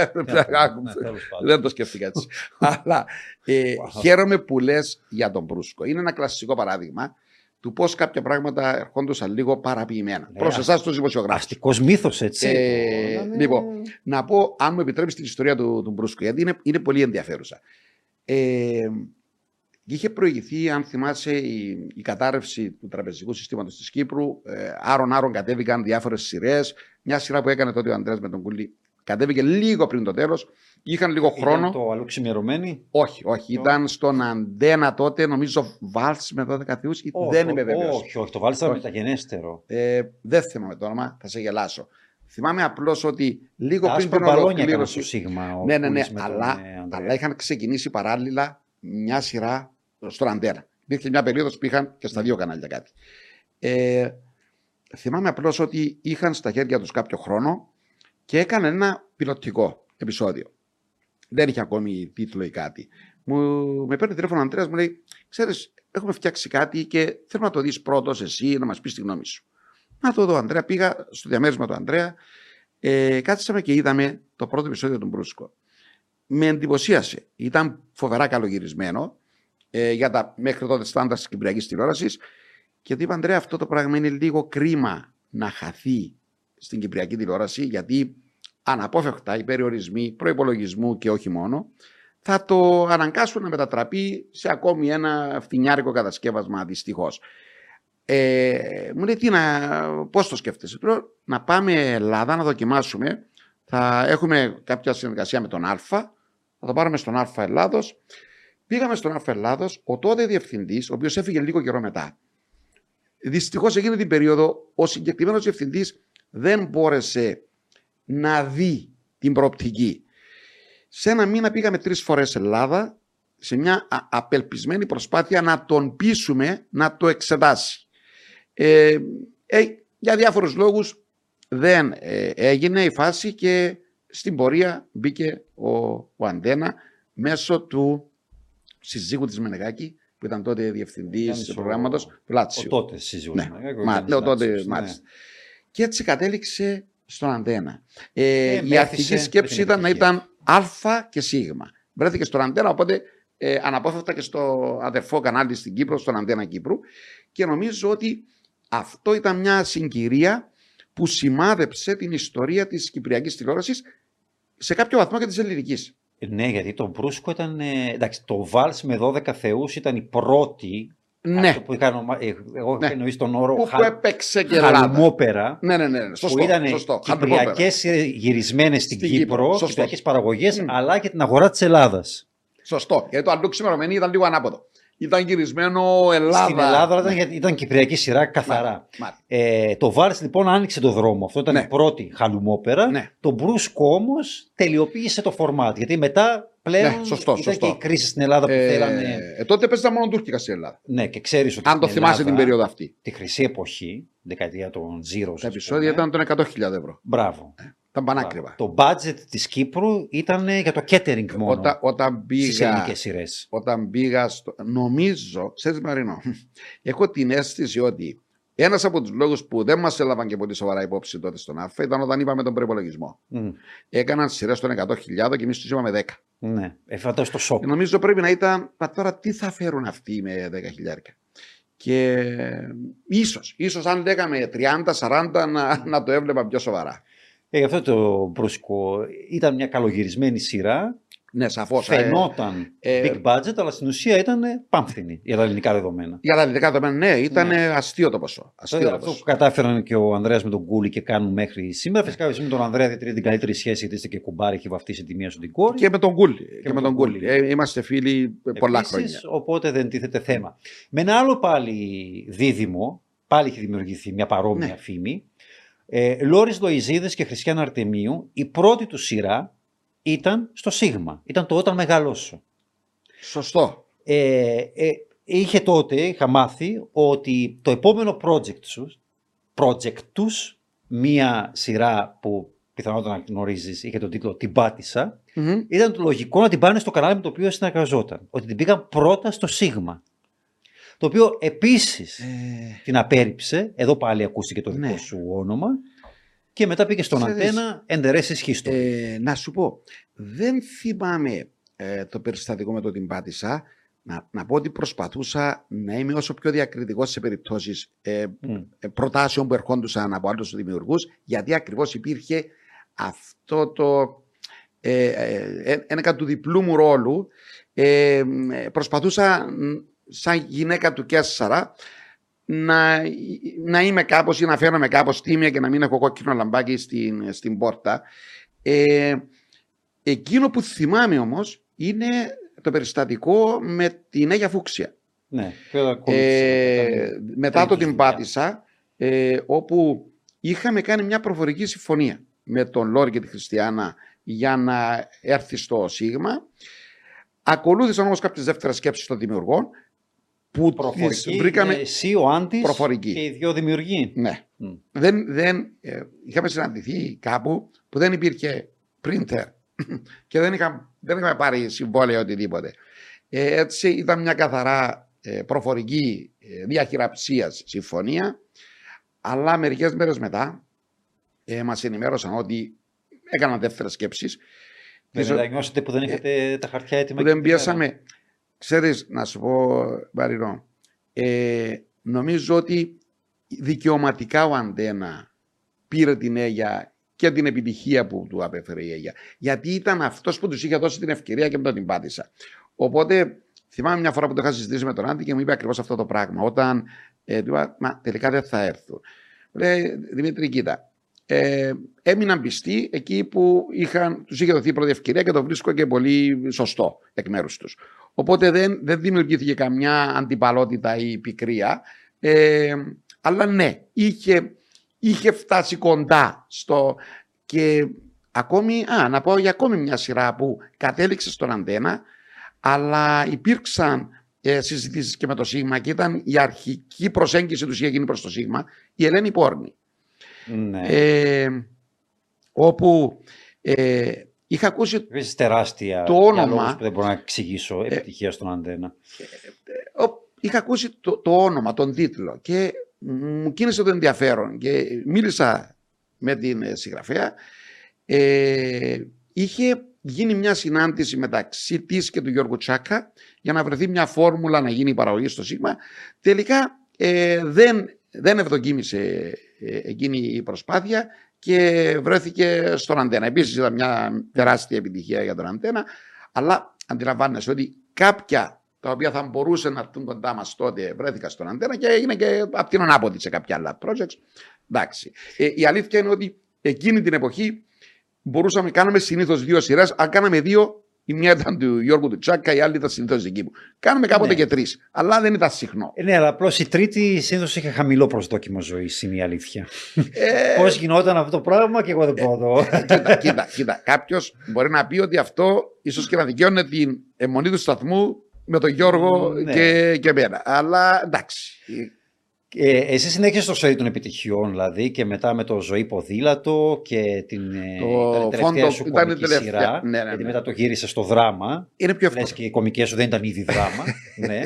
S1: δεν το σκέφτηκα έτσι. αλλά ε, χαίρομαι που λες για τον Προύσκο. Είναι ένα κλασικό παράδειγμα του πώς κάποια πράγματα ερχόντουσαν λίγο παραποιημένα. Ναι, Προς εσάς τους δημοσιογράφους.
S2: Αστικός μύθος, έτσι.
S1: Ε, ναι. Λοιπόν, να πω, αν μου επιτρέπεις την ιστορία του, του Μπρούσκου, γιατί είναι, είναι πολύ ενδιαφέρουσα. Ε, είχε προηγηθεί, αν θυμάσαι, η, η κατάρρευση του τραπεζικού συστήματος της Κύπρου. Ε, άρον-άρον κατέβηκαν διάφορες σειρές. Μια σειρά που έκανε τότε ο Αντρέα με τον Κουλή κατέβηκε λίγο πριν το τέλος. Είχαν λίγο χρόνο.
S2: Ήταν το αλλού ξημερωμένη.
S1: Όχι, όχι. Το... Ήταν στον Αντένα τότε, νομίζω, Βάλτ με 12 θεούς. Δεν είμαι βέβαιος.
S2: Όχι, όχι. Το Βάλτ ήταν μεταγενέστερο.
S1: Ε, δεν θυμάμαι το όνομα, θα σε γελάσω. Θυμάμαι απλώς ότι λίγο
S2: Τα
S1: πριν
S2: την ολοκλήρωση. Σίγμα,
S1: ναι, ναι, ναι. Αλλά, ε, αλλά είχαν ξεκινήσει παράλληλα μια σειρά στον Αντένα. Υπήρχε μια περίοδος που είχαν και στα δύο κανάλια κάτι. Ε, θυμάμαι απλώς ότι είχαν στα χέρια τους κάποιο χρόνο και έκανε ένα πιλωτικό επεισόδιο. Δεν είχε ακόμη τίτλο ή κάτι. Μου, με παίρνει τηλέφωνο ο Αντρέα, μου λέει: Ξέρεις, έχουμε φτιάξει κάτι και θέλω να το δεις πρώτος εσύ, να μας πεις τη γνώμη σου. Να το δω, Αντρέα. Πήγα στο διαμέρισμα του Αντρέα, ε, κάτσαμε και είδαμε το πρώτο επεισόδιο του Μπρούσκο. Με εντυπωσίασε. Ήταν φοβερά καλογυρισμένο ε, για τα μέχρι τότε στάνταρ της Κυπριακής τηλεόρασης. Και του είπα, Αντρέα, αυτό το πράγμα είναι λίγο κρίμα να χαθεί στην Κυπριακή τηλεόραση, γιατί αναπόφευκτα οι περιορισμοί προπολογισμού και όχι μόνο θα το αναγκάσουν να μετατραπεί σε ακόμη ένα φτηνιάρικο κατασκεύασμα δυστυχώς. Ε, μου λέει τι να, πώς το σκέφτεσαι; Λέω, να πάμε Ελλάδα να δοκιμάσουμε. Θα έχουμε κάποια συνεργασία με τον Α. Θα το πάρουμε στον Α Ελλάδος. Πήγαμε στον Α Ελλάδος. Ο τότε διευθυντής, ο οποίος έφυγε λίγο καιρό μετά. Δυστυχώς εκείνη την περίοδο ο συγκεκριμένος διευθυντής δεν μπόρεσε να δει την προοπτική. Σε ένα μήνα πήγαμε τρεις φορές Ελλάδα σε μια απελπισμένη προσπάθεια να τον πείσουμε να το εξετάσει. Ε, ε, για διάφορους λόγους δεν ε, έγινε η φάση και στην πορεία μπήκε ο, ο Αντένα μέσω του συζύγου της Μενεγάκη που ήταν τότε διευθυντής του προγράμματος του Λάτσιου.
S2: Ο τότε συζύγου ναι.
S1: Μα, τότε, μάλιστα. Και έτσι κατέληξε στον αντένα. Ε, ε, η αρχική σκέψη ήταν να ήταν Α και Σ. Βρέθηκε στον αντένα, οπότε ε, αναπόφευκτα και στο αδερφό κανάλι στην Κύπρο, στον αντένα Κύπρου. Και νομίζω ότι αυτό ήταν μια συγκυρία που σημάδεψε την ιστορία της κυπριακής τηλεόρασης σε κάποιο βαθμό και της ελληνικής.
S2: Ναι, γιατί το Μπρούσκο ήταν. εντάξει, το Βάλς με 12 θεούς ήταν η πρώτη
S1: ναι.
S2: Αυτό που είχα, ε, εγώ είχα ναι. εννοήσει τον όρο
S1: που, χα... που έπαιξε και
S2: χαλμόπερα.
S1: Ναι, ναι, ναι. ναι. Σωστό,
S2: που ήταν κυπριακές γυρισμένες στην, στην Κύπρο, κυπριακές παραγωγές, mm. αλλά και την αγορά της Ελλάδας.
S1: Σωστό. Γιατί το αλλού ξημερωμένη ήταν λίγο ανάποδο. Ήταν γυρισμένο Ελλάδα.
S2: Στην Ελλάδα ήταν, ήταν κυπριακή σειρά καθαρά. Ε, το Βάρς λοιπόν άνοιξε το δρόμο. Αυτό ήταν ναι. η πρώτη χαλουμόπερα. Ναι. Το Μπρούσκο όμως τελειοποίησε το φορμάτ. Γιατί μετά πλέον ναι, σωστό, ήταν σωστό. και η κρίση στην Ελλάδα που ε, θέλανε.
S1: Ε, τότε παίζανε μόνο τουρκικά στην Ελλάδα.
S2: Ναι, και ξέρεις ότι.
S1: Αν το θυμάσαι την περίοδο αυτή.
S2: Τη χρυσή εποχή, δεκαετία των Zero.
S1: Τα επεισόδια ήταν των 100.000 ευρώ.
S2: Μπράβο.
S1: Ε, ήταν πανάκριβα.
S2: Το budget της Κύπρου ήταν για το catering μόνο.
S1: Όταν, όταν πήγα. Όταν πήγα. Στο... Νομίζω, ξέρεις Μαρίνο, έχω την αίσθηση ότι ένας από τους λόγους που δεν μας έλαβαν και πολύ σοβαρά υπόψη τότε στον ΑΦΕ ήταν όταν είπαμε τον προπολογισμό. Mm. Έκαναν σειρές των 100.000 και εμείς τους είπαμε 10.
S2: Ναι, εφατά στο σοκ.
S1: νομίζω πρέπει να ήταν, μα τώρα τι θα φέρουν αυτοί με 10.000. Και ίσως, ίσως αν λέγαμε 30-40 να, να το έβλεπα πιο σοβαρά.
S2: Ε, αυτό το Μπρούσκο ήταν μια καλογυρισμένη σειρά
S1: Ναι, σαφώς.
S2: Φαινόταν
S1: ε,
S2: big budget, αλλά στην ουσία ήταν πάμφθινη για τα ελληνικά δεδομένα.
S1: Για τα ελληνικά δεδομένα, ναι, ήταν
S2: Ναι.
S1: αστείο το ποσό. Αστείο
S2: Βέβαια,
S1: το
S2: αυτό
S1: ποσό.
S2: που κατάφεραν και ο Ανδρέας με τον Κούλι και κάνουν μέχρι σήμερα. Φυσικά εσύ με τον Ανδρέα διατηρεί την καλύτερη σχέση γιατί είστε και κουμπάρι, έχει βαφτίσει τη μία σου την κόρη.
S1: Και με τον Κούλι. Και,
S2: με
S1: με
S2: τον
S1: τον Κούλι.
S2: Κούλι.
S1: Ε, είμαστε φίλοι πολλά
S2: Επίσης,
S1: χρόνια.
S2: Οπότε δεν τίθεται θέμα. Με ένα άλλο πάλι δίδυμο, πάλι έχει δημιουργηθεί μια παρόμοια
S1: Ναι.
S2: φήμη. Ε, Λόρις Λοϊζίδης και Χριστιαν Αρτεμίου, η πρώτη του σειρά ήταν στο Σίγμα. Ήταν το Όταν Μεγαλώσω.
S1: Σωστό.
S2: Ε, ε, είχε τότε, είχα μάθει, ότι το επόμενο project, σου, project τους, μία σειρά που πιθανότατα να γνωρίζεις, είχε τον τίτλο «Την πάτησα»,
S1: Μμμ.
S2: ήταν το λογικό να την πάνε στο κανάλι με το οποίο συνεργαζόταν. Ότι την πήγαν πρώτα στο Σίγμα. Το οποίο επίσης
S1: Ε,
S2: την απέρριψε, εδώ πάλι ακούστηκε το δικό
S1: Ναι.
S2: σου όνομα, και μετά πήγε στον
S1: Ξέρεις,
S2: αντένα εντερέσεις history.
S1: ε, να σου πω, δεν θυμάμαι ε, το περιστατικό με το την πάτησα. Να, να πω ότι προσπαθούσα να είμαι όσο πιο διακριτικός σε περιπτώσεις ε,
S2: Μμ.
S1: ε, προτάσεων που ερχόντουσαν από άλλους δημιουργούς, γιατί ακριβώς υπήρχε αυτό το. Ε, ε, ε, ένα του διπλού μου ρόλου. Ε, ε, προσπαθούσα, μ, σαν γυναίκα του Κέσσαρα, να, να είμαι κάπως ή να φαίνομαι κάπως τίμια και να μην έχω κόκκινο λαμπάκι στην, στην πόρτα. Ε, εκείνο που θυμάμαι όμως είναι το περιστατικό με την Αίγια Φούξια.
S2: Ναι, και όλα ακολούθησαν.
S1: Ε,
S2: Ήταν
S1: μετά το
S2: τρίτος
S1: την
S2: δουλειά.
S1: πάτησα, ε, όπου είχαμε κάνει μια προφορική συμφωνία με τον Λόρι και τη Χριστιανά για να έρθει στο Σίγμα. Ακολούθησαν όμως κάποιες δεύτερες σκέψεις των δημιουργών που τις
S2: Προφορική,
S1: βρήκαμε...
S2: ε, εσύ, ο Άντης
S1: προφορική.
S2: και οι δυο δημιουργοί.
S1: Ναι.
S2: Μμ.
S1: Δεν, δεν, ε, είχαμε συναντηθεί κάπου που δεν υπήρχε printer και δεν, είχα, δεν είχαμε πάρει συμβόλαιο οτιδήποτε. Ε, έτσι ήταν μια καθαρά ε, προφορική ε, διαχειραψίας συμφωνία αλλά μερικές μέρες μετά ε, μας ενημέρωσαν ότι έκαναν δεύτερες σκέψεις
S2: Δεν
S1: Πίσω-
S2: μετανιώσετε που δεν είχατε τα χαρτιά έτοιμα.
S1: που
S2: και
S1: δεν
S2: την μέρα.
S1: Πιάσαμε. Ξέρεις, να σου πω, Βαρινό, ε, νομίζω ότι δικαιωματικά ο Αντένα πήρε την Αίγια και την επιτυχία που του απέφερε η Αίγια. Γιατί ήταν αυτός που τους είχε δώσει την ευκαιρία και μετά την πάτησα. Οπότε, θυμάμαι μια φορά που το είχα συζητήσει με τον Άντι και μου είπε ακριβώς αυτό το πράγμα. Όταν ε, του είπα, μα τελικά δεν θα έρθουν. Λέει, Δημήτρη, κοίτα, ε, έμειναν πιστοί εκεί που είχαν, τους είχε δοθεί η πρώτη ευκαιρία και το βρίσκω και πολύ σωστό εκ μέρους τους. Οπότε δεν, δεν δημιουργήθηκε καμιά αντιπαλότητα ή πικρία. Ε, αλλά ναι, είχε, είχε φτάσει κοντά στο... Και ακόμη, α, να πω για ακόμη μια σειρά που κατέληξε στον Αντένα, αλλά υπήρξαν ε, συζητήσεις και με το Σίγμα και ήταν η αρχική προσέγγιση τους είχε γίνει προς το Σίγμα, η Ελένη Πόρνη.
S2: Ναι.
S1: Ε, όπου ε, είχα ακούσει
S2: Επίσης τεράστια
S1: το
S2: για
S1: όνομα-
S2: λόγους που δεν μπορώ να εξηγήσω επιτυχία στον Αντένα.
S1: ο- είχα ακούσει το, το όνομα, τον τίτλο και μου κίνησε το ενδιαφέρον και μίλησα με την ε, συγγραφέα. Ε, είχε γίνει μια συνάντηση μεταξύ της και του Γιώργου Τσάκα για να βρεθεί μια φόρμουλα να γίνει η παραγωγή στο Σίγμα. Τελικά ε, δεν, δεν ευδοκίμησε ε, εκείνη η προσπάθεια και βρέθηκε στον Αντένα. Επίσης ήταν μια τεράστια επιτυχία για τον Αντένα, αλλά αντιλαμβάνεσαι ότι κάποια τα οποία θα μπορούσαν να έρθουν κοντά μας τότε βρέθηκαν στον Αντένα και έγινε και από την ανάποδη σε κάποια άλλα projects. Εντάξει. Ε, η αλήθεια είναι ότι εκείνη την εποχή μπορούσαμε να κάνουμε συνήθως δύο σειρές. Αν κάναμε δύο, η μία ήταν του Γιώργου του Τσάκα, η άλλη ήταν συνήθως δική μου. Κάναμε κάποτε
S2: Ναι.
S1: και τρεις. Αλλά δεν ήταν συχνό.
S2: Ε, ναι, αλλά απλώς η τρίτη συνήθως είχε χαμηλό προσδόκιμο ζωής, είναι η αλήθεια.
S1: Ε,
S2: Πώς γινόταν αυτό το πράγμα και εγώ δεν μπορώ να δω.
S1: κοίτα, κοίτα, κοίτα. Κάποιος μπορεί να πει ότι αυτό ίσως και να δικαιώνει την αιμονή του σταθμού με τον Γιώργο
S2: Ναι.
S1: και, και εμένα. Αλλά εντάξει.
S2: Ε, εσύ συνέχισε το σερί των επιτυχιών, δηλαδή, και μετά με το ζωή ποδήλατο και την ε,
S1: Το
S2: ήταν η τελευταία
S1: φόντο
S2: σου
S1: ήταν η
S2: κομική
S1: τελευταία.
S2: σειρά.
S1: Ναι, ναι,
S2: Γιατί
S1: ναι.
S2: μετά το γύρισες στο δράμα.
S1: Είναι πιο εύκολο.
S2: Λες και οι κομικές σου δεν ήταν ήδη δράμα. ναι,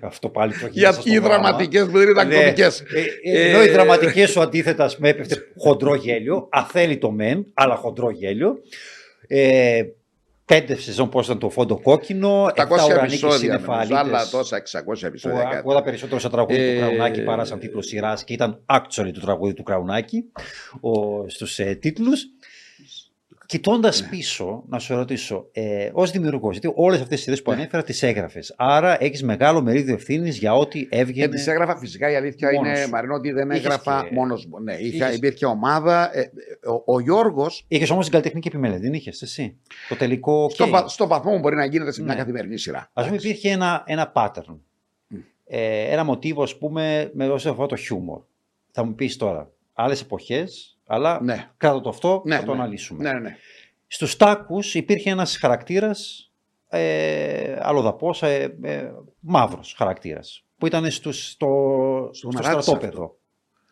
S2: αυτό πάλι το γύρισα
S1: Γιατί
S2: στο
S1: οι
S2: δράμα.
S1: δραματικές που δεν ήταν
S2: Ναι.
S1: κομικές.
S2: Ε, ε, ενώ οι δραματικές σου αντίθετα με έπεφτε χοντρό γέλιο, αθέλητο μεν, αλλά χοντρό γέλιο. Ε, πέντε σεζόν πώς ήταν το φόντο κόκκινο,
S1: 700
S2: εφτά ουρανοί και
S1: επεισόδια, νομίζω,
S2: συνεφαλίτες,
S1: άλλα τόσα 600
S2: που
S1: επεισόδια. κάτι.
S2: ακούγα περισσότερο σαν τραγούδι
S1: Ε,
S2: του Κραουνάκη παρά σαν τίτλο σειράς και ήταν actually το τραγούδι του Κραουνάκη ο, στους ε, τίτλους. Κοιτώντας
S1: Ναι.
S2: πίσω, να σου ρωτήσω, ε, ως δημιουργός, γιατί όλες αυτές τις ιδέες που
S1: Ναι.
S2: ανέφερα τις έγραφες. Άρα έχεις μεγάλο μερίδιο ευθύνης για ό,τι
S1: Και
S2: έβγαινε.
S1: τις έγραφα φυσικά η αλήθεια
S2: μόνος
S1: είναι,
S2: σου.
S1: Μαρινό, ότι δεν
S2: Είχες
S1: έγραφα
S2: και-
S1: μόνος μου. Ναι, είχα,
S2: είχες-
S1: υπήρχε ομάδα. ε, ε, ο, ο Γιώργο,
S2: Είχες όμως την καλλιτεχνική επιμέλεια, δεν είχες εσύ; Το τελικό.
S1: στο,
S2: Okay.
S1: πα- στο βαθμό που μπορεί να γίνεται σε μια
S2: Ναι.
S1: καθημερινή σειρά.
S2: Α πούμε, υπήρχε ένα, ένα pattern. Ε, ένα μοτίβο, ας πούμε, με όσο αφορά το χιούμορ. Θα μου πεις τώρα, άλλες εποχές, αλλά
S1: Ναι.
S2: κάτω το αυτό
S1: Ναι,
S2: θα το
S1: ναι.
S2: αναλύσουμε.
S1: Ναι, ναι, ναι.
S2: Στους τάκους υπήρχε ένας χαρακτήρας, ε, αλλοδαπός, ε, ε, μαύρος χαρακτήρας, που ήταν στους, στο, στο
S1: Μαράτσα
S2: στρατόπεδο.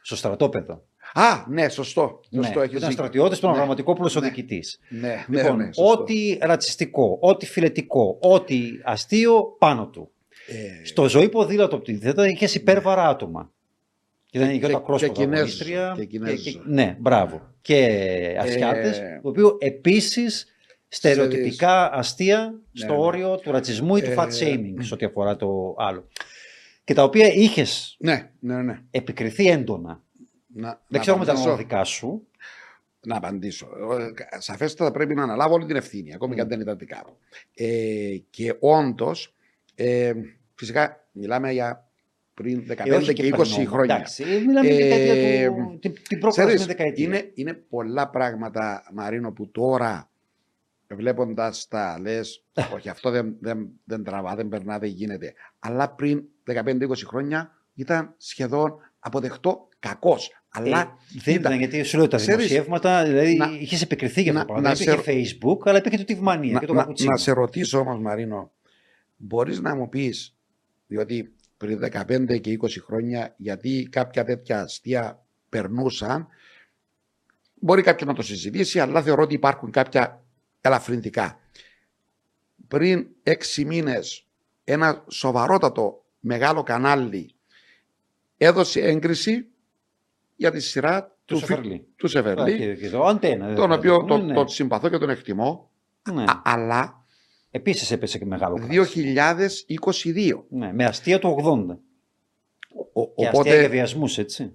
S2: Στο στρατόπεδο.
S1: Α, ναι, σωστό.
S2: Ναι,
S1: σωστό έχεις
S2: ήταν
S1: δίκιο.
S2: στρατιώτης, τον
S1: Ναι.
S2: Αγραμματικόπουλος ο
S1: Ναι.
S2: διοικητής.
S1: Ναι, ναι,
S2: Λοιπόν,
S1: ναι, σωστό.
S2: ό,τι ρατσιστικό, ό,τι φιλετικό, ό,τι αστείο πάνω του.
S1: Ε,
S2: Στο ζωή ποδήλατο πτήθεται είχες υπέρβαρα άτομα. Και δεν είχε
S1: Και-
S2: τα
S1: και
S2: κρόσπα
S1: Κινέζους,
S2: αγωνίστρια.
S1: και Κινέζους.
S2: ναι, μπράβο. Και Ασιάτες,
S1: Ε,
S2: το οποίο επίσης στερεοτυπικά αστεία στο
S1: ναι.
S2: όριο του ρατσισμού ή του
S1: Ε,
S2: fat shaming σε ό,τι αφορά το άλλο. Και τα οποία είχες
S1: ναι, ναι, ναι.
S2: επικριθεί έντονα.
S1: Να,
S2: Δεν
S1: να
S2: ξέρω αν ήταν
S1: απαντήσω.
S2: όλα δικά σου.
S1: Να απαντήσω. Ε, Σαφέστατα πρέπει να αναλάβω όλη την ευθύνη, ακόμη και αν
S2: Mm.
S1: δεν ήταν δικά μου. Ε, και όντως, ε, φυσικά μιλάμε για πριν 15
S2: Ε, όχι
S1: και 20
S2: περνώμα.
S1: χρόνια.
S2: Εντάξει, ε, μιλάμε για τη δεκαετία
S1: Ε,
S2: του, την, την προπέρασμένη
S1: Ξέρεις,
S2: δεκαετίας.
S1: είναι, είναι πολλά πράγματα, Μαρίνο, που τώρα βλέποντας τα λες, όχι αυτό δεν, δεν, δεν τραβά, δεν περνά, δεν γίνεται. Αλλά πριν 15-20 χρόνια ήταν σχεδόν αποδεκτό κακός. Αλλά
S2: Ε, δεν
S1: ήταν.
S2: ήταν γιατί σου λέω τα
S1: Ξέρεις,
S2: δημοσιεύματα, δηλαδή
S1: να-
S2: είχες επικριθεί για αυτό
S1: να-
S2: το πράγμα.
S1: να
S2: Δεν υπήρχε Facebook, αλλά υπήρχε το Τιβμανία
S1: να,
S2: και το
S1: να,
S2: Καπουτσίνο.
S1: να σε ρωτήσω όμως, Μαρίνο, μπορείς να μου πεις, διότι πριν 15 και 20 χρόνια, γιατί κάποια τέτοια αστεία περνούσαν, μπορεί κάποιος να το συζητήσει, αλλά θεωρώ ότι υπάρχουν κάποια ελαφρυντικά. Πριν έξι μήνες ένα σοβαρότατο μεγάλο κανάλι έδωσε έγκριση για τη σειρά
S2: Του
S1: του,
S2: Σεφερλί.
S1: φι- του Σεφερλί,
S2: Α, και- και το αντένα. δεν
S1: τον
S2: θα
S1: οποίο
S2: το
S1: τον,
S2: πούμε, ναι.
S1: τον συμπαθώ και τον εκτιμώ,
S2: Ναι.
S1: α- αλλά
S2: Επίσης έπεσε και μεγάλο κράτος.
S1: 2022.
S2: Ναι, με αστεία του 80.
S1: Ο-
S2: Και αστεία
S1: οπότε,
S2: για βιασμούς, έτσι.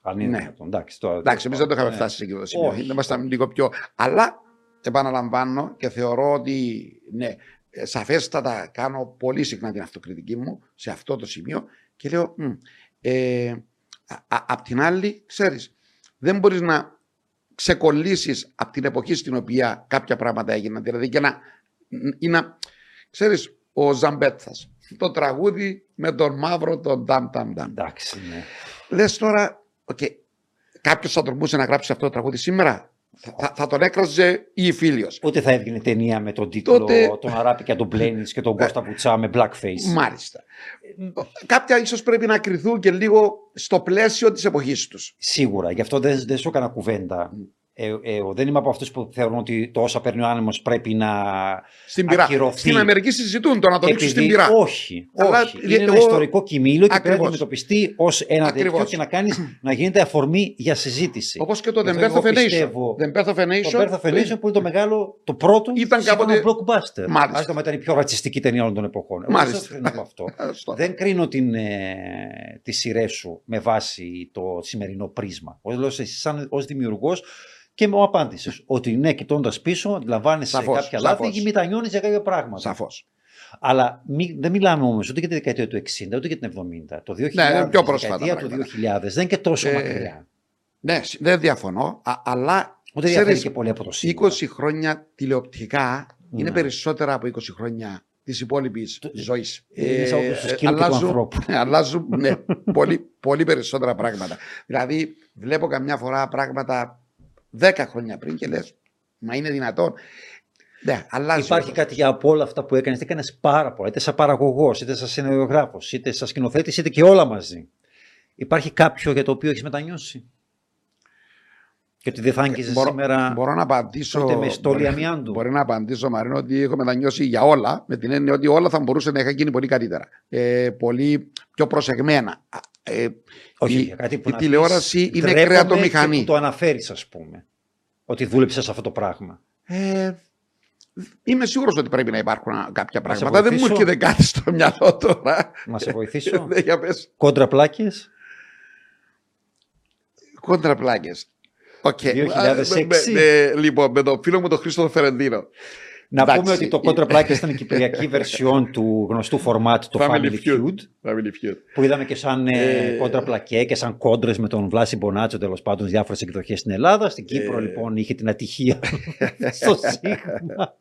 S2: Αν είναι
S1: Ναι.
S2: δυνατόν. Εντάξει, τώρα,
S1: εντάξει, εμείς δεν το είχαμε
S2: ναι.
S1: φτάσει σε εκείνο το σημείο.
S2: Όχι.
S1: Ήμασταν λίγο πιο. Αλλά επαναλαμβάνω και θεωρώ ότι ναι, ε, σαφέστατα κάνω πολύ συχνά την αυτοκριτική μου σε αυτό το σημείο και λέω. «Μμ, ε, α- α- απ' την άλλη, ξέρεις, δεν μπορείς να ξεκολλήσεις από την εποχή στην οποία κάποια πράγματα έγιναν. Δηλαδή και να, ή να ξέρεις, ο Ζαμπέτθας, το τραγούδι με τον μαύρο τον ταμ ταμ ταμ.
S2: Εντάξει, ναι.
S1: Λες τώρα, okay, κάποιος θα τολμούσε να γράψει αυτό το τραγούδι σήμερα; Θα, θα, θα τον έκραζε ή φίλιος;
S2: Ούτε θα έβγαινε ταινία με τον τίτλο
S1: Τότε-
S2: Τον Αράπη και τον Μπλένης και τον Κώστα Βουτσά με blackface.
S1: Μάλιστα. Κάποια ίσως πρέπει να κρυθούν και λίγο στο πλαίσιο της εποχής τους.
S2: Σίγουρα. Γι' αυτό δεν, δεν σου έκανα κουβέντα. Ε, ε, εγώ δεν είμαι από αυτούς που θεωρούν ότι το όσα παίρνει ο άνεμος πρέπει να
S1: Στην πυρά.
S2: ακυρωθεί.
S1: Στην Αμερική συζητούν το να το ρίξουν στην πυρά.
S2: Όχι,
S1: Αλλά
S2: όχι.
S1: ε,
S2: Είναι ένα
S1: εγώ-
S2: ιστορικό κοιμήλιο και πρέπει να
S1: Ακριβώς.
S2: αντιμετωπιστεί ως ένα τέτοιο
S1: Ακριβώς.
S2: και να, κάνεις, να γίνεται αφορμή για συζήτηση.
S1: Όπως και το
S2: Γι'
S1: The
S2: αυτό
S1: Birth of
S2: εγώ
S1: a Nation.
S2: πιστεύω-
S1: The Birth of a Nation.
S2: Το Birth of a Nation που είναι το μεγάλο, το πρώτο
S1: Ήταν
S2: σύγχρονο
S1: κάποτε-
S2: blockbuster.
S1: Μάλιστα.
S2: Άσχετα με ήταν η πιο ρατσιστική ταινία όλων των εποχών. Εγώ
S1: Μάλιστα.
S2: δεν κρίνω από αυτό.
S1: Ε, στο-
S2: δεν κρίνω την, ε, τις σειρές σου με βάση το σημερινό πρίσμα. Εγώ λέω εσύ σαν ως δημιουργός και μου απάντησες ότι ναι, κοιτώντας πίσω, αντιλαμβάνεσαι
S1: Σαφώς,
S2: κάποια
S1: σαφώς.
S2: λάθη και μετανιώνεις για κάποια πράγματα.
S1: Σαφώς.
S2: Αλλά μη, δεν μιλάμε όμως ούτε για τη δεκαετία του 60, ούτε για την 70. Το 2000,
S1: Ναι, είναι πιο
S2: η
S1: πρόσφατα
S2: δεκαετία του
S1: πράγματα.
S2: 2000 δεν είναι και τόσο
S1: Ε,
S2: μακριά.
S1: Ναι, σ- δεν διαφωνώ. α- αλλά
S2: Ούτε διαφέρει
S1: ξέρεις,
S2: και πολύ από το σίγουρα.
S1: 20 χρόνια τηλεοπτικά είναι
S2: Ναι.
S1: περισσότερα από 20 χρόνια της υπόλοιπης
S2: Το-
S1: ζωής.
S2: είναι σαν όπως το σκύλο και του ανθρώπου.
S1: αλλάζουν ναι, πολύ, πολύ περισσότερα πράγματα. Δηλαδή, βλέπω καμιά φορά πράγματα 10 χρόνια πριν και λες, μα είναι δυνατόν. Ναι, αλλάζει.
S2: Υπάρχει
S1: όμως.
S2: κάτι για από όλα αυτά που έκανες. Τι έκανες πάρα πολλά. Είτε σαν παραγωγός, είτε σαν σενεριογράφο, είτε σαν σκηνοθέτης, είτε και όλα μαζί. Υπάρχει κάποιο για το οποίο έχεις μετανιώσει; Και ότι δεν θα άγγιζες
S1: μπορώ,
S2: σήμερα.
S1: μπορώ να απαντήσω.
S2: τότε με στόλη
S1: μπορεί-
S2: αμοιάντου.
S1: Μπορεί να απαντήσω, Μαρίνο, ότι έχω μετανιώσει για όλα, με την έννοια ότι όλα θα μπορούσαν να είχαν γίνει πολύ καλύτερα. Ε, πολύ πιο προσεγμένα. Α, Ε,
S2: Όχι,
S1: η-
S2: για κάτι που
S1: η
S2: να
S1: τηλεόραση
S2: πεις,
S1: είναι
S2: ντρέπομαι
S1: κρεατομηχανή.
S2: και που το αναφέρεις, ας πούμε. Ότι δούλεψες σε αυτό το πράγμα.
S1: Ε, είμαι σίγουρος ότι πρέπει να υπάρχουν κάποια
S2: Να σε
S1: πράγματα. Δεν μου
S2: βοηθήσω;
S1: έρχεται κάτι στο μυαλό τώρα.
S2: Να σε βοηθήσω;
S1: Δεν για πες.
S2: Κόντρα πλάκε.
S1: Κόντρα πλάκε. Οκ.
S2: 2006.
S1: Με- με- με- Λοιπόν, με τον φίλο μου τον Χρήστο Φερεντίνο.
S2: Να
S1: Εντάξει.
S2: πούμε ότι το Κόντρα Πλακέ ήταν η κυπριακή version του γνωστού format του
S1: Family
S2: Family
S1: Feud.
S2: Feud.
S1: Family Feud.
S2: Που είδαμε και σαν ε,
S1: Ε,
S2: Contra Plaque και σαν κόντρες με τον Βλάση Μπονάτσο τέλος πάντων διάφορες εκδοχές στην Ελλάδα. Στην Κύπρο
S1: Ε,
S2: λοιπόν είχε την ατυχία στο Σίγμα.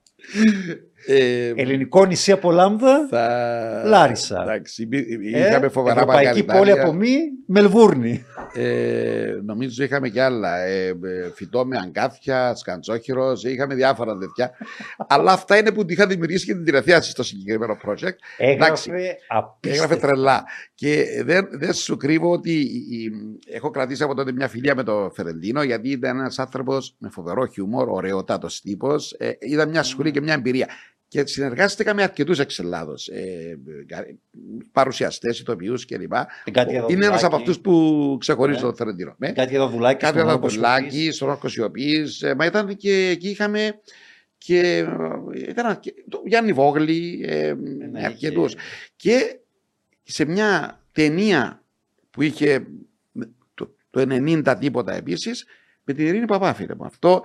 S1: Ε,
S2: Ελληνικό νησί από Λάμδα.
S1: θα...
S2: Λάρισα.
S1: Εντάξει, υπή-
S2: ε,
S1: είχαμε φοβερά
S2: Ευρωπαϊκή πόλη
S1: μαργαριτάρια.
S2: από μη, Μελβούρνη.
S1: Ε, νομίζω είχαμε κι άλλα. Ε, ε, φυτό με αγκάθια, σκαντσόχυρος, είχαμε διάφορα τέτοια. Αλλά αυτά είναι που είχα δημιουργήσει και την τηλεθέαση στο συγκεκριμένο project.
S2: Έγραφε απίστευτα.
S1: Έγραφε τρελά. Και δεν, δεν σου κρύβω ότι η- η- έχω κρατήσει από τότε μια φιλία με τον Φερεντίνο, γιατί ήταν ένας άνθρωπος με φοβερό χιούμορ, ωραιότατος τύπος. Ε, είδα μια σχολή και μια εμπειρία. Και συνεργάστηκα με αρκετούς εξ Ελλάδο. Ε, Παρουσιαστές, ηθοποιούς κλπ.
S2: Κάτι εδώ
S1: Είναι ένας
S2: δουλάκι.
S1: από αυτούς που ξεχωρίζει
S2: Ναι.
S1: τον Φερεντίνο. Με
S2: Κάτι εδώ δουλάκι.
S1: κάτι
S2: στον
S1: ένα
S2: Όρκο
S1: πουλάκι,
S2: Σιωπής.
S1: στον όρκο σιωπής. Μα ήταν και εκεί είχαμε και ε, ήταν αρκε- το Γιάννη Βόγλη, ε,
S2: Ναι,
S1: με
S2: είχε-
S1: αρκετούς. Και σε μια ταινία που είχε το, το 90 τίποτα επίσης, με την Ειρήνη Παπά, φίλε μου. Αυτό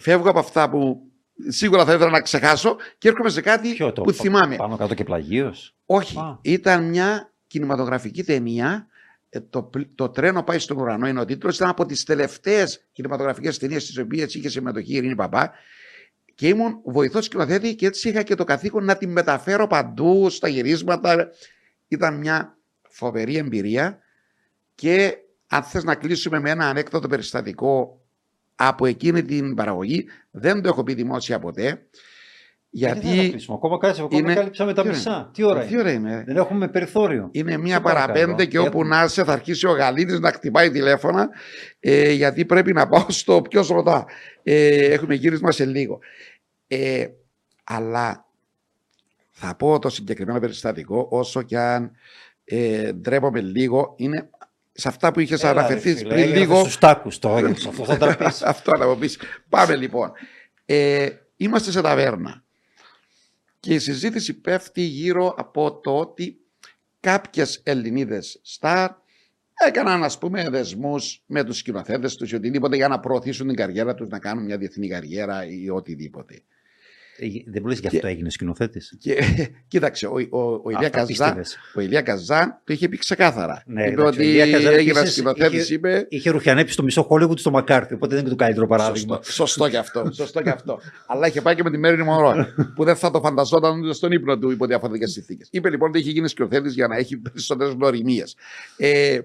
S1: φεύγω από αυτά που σίγουρα θα ήθελα να ξεχάσω και έρχομαι σε κάτι
S2: Ποιο το
S1: που θυμάμαι.
S2: Πάνω κάτω και πλαγίω.
S1: Όχι,
S2: Α.
S1: ήταν μια κινηματογραφική ταινία. ε, Το, πλ- το τρένο πάει στον ουρανό είναι ο τίτλος. Ήταν από τις τελευταίες κινηματογραφικές ταινίες τις οποίες είχε συμμετοχή η Ειρήνη Παπά. Και ήμουν βοηθός σκηνοθέτη και έτσι είχα και το καθήκον να την μεταφέρω παντού στα γυρίσματα. Ήταν μια φοβερή εμπειρία. Και αν θες να κλείσουμε με ένα ανέκδοτο περιστατικό από εκείνη την παραγωγή, δεν το έχω πει δημόσια ποτέ.
S2: Γιατί.
S1: Γιατί.
S2: Ακόμα κάτσε, ακόμα
S1: είναι-
S2: κάλυψαμε τα
S1: τι ώρα
S2: μισά. Τι ώρα
S1: Τι
S2: είναι;
S1: ώρα είναι;
S2: Δεν έχουμε περιθώριο.
S1: Είναι μία
S2: Σε παρακαλώ.
S1: παραπέντε και όπου
S2: Έχουμε.
S1: να είσαι θα αρχίσει ο Γαλήνης να χτυπάει τηλέφωνα ε, γιατί πρέπει να πάω στο ποιος ρωτά. Ε, έχουμε γύρισμα σε λίγο. Ε, αλλά θα πω το συγκεκριμένο περιστατικό όσο και αν ε, ντρέπομαι λίγο είναι σε αυτά που είχες
S2: Έλα, ρε
S1: αναφερθείς
S2: φίλε,
S1: πριν
S2: έγραφες
S1: λίγο.
S2: Στους τάκους το έγραψες. Αυτό θα τα πεις.
S1: Αυτό να μου πεις. Πάμε λοιπόν. Ε, είμαστε σε ταβέρνα. Και η συζήτηση πέφτει γύρω από το ότι κάποιες Ελληνίδες στάρ έκαναν ας πούμε δεσμούς με τους σκηνοθέτες τους ή οτιδήποτε για να προωθήσουν την καριέρα τους, να κάνουν μια διεθνή καριέρα ή οτιδήποτε.
S2: Ε, Δεν μου λες γι' αυτό έγινε σκηνοθέτης;
S1: Και κοίταξε, ο, ο, ο, Ηλία
S2: Αυτά
S1: Καζάν,
S2: πίστευες.
S1: ο Ηλία Καζάν το είχε πει ξεκάθαρα.
S2: Ναι,
S1: είπε
S2: εντάξει, ο
S1: ότι
S2: Ηλία Καζάν
S1: έγινα
S2: επίσης
S1: σκηνοθέτης,
S2: είχε-
S1: είπε
S2: Είχε ρουχιανέψει το μισό Hollywood στο Μακάρθι, οπότε δεν είναι και το καλύτερο παράδειγμα.
S1: Σωστό, σωστό και αυτό. Σωστό και αυτό. Αλλά είχε πάει και με τη Μέρη Μωρό, που δεν θα το φανταζόταν ούτε στον ύπνο του υπό διαφορετικές συνθήκες. Είπε λοιπόν ότι είχε γίνει σκηνοθέτης για να έχει περισσότερες γνωριμίες. Ε,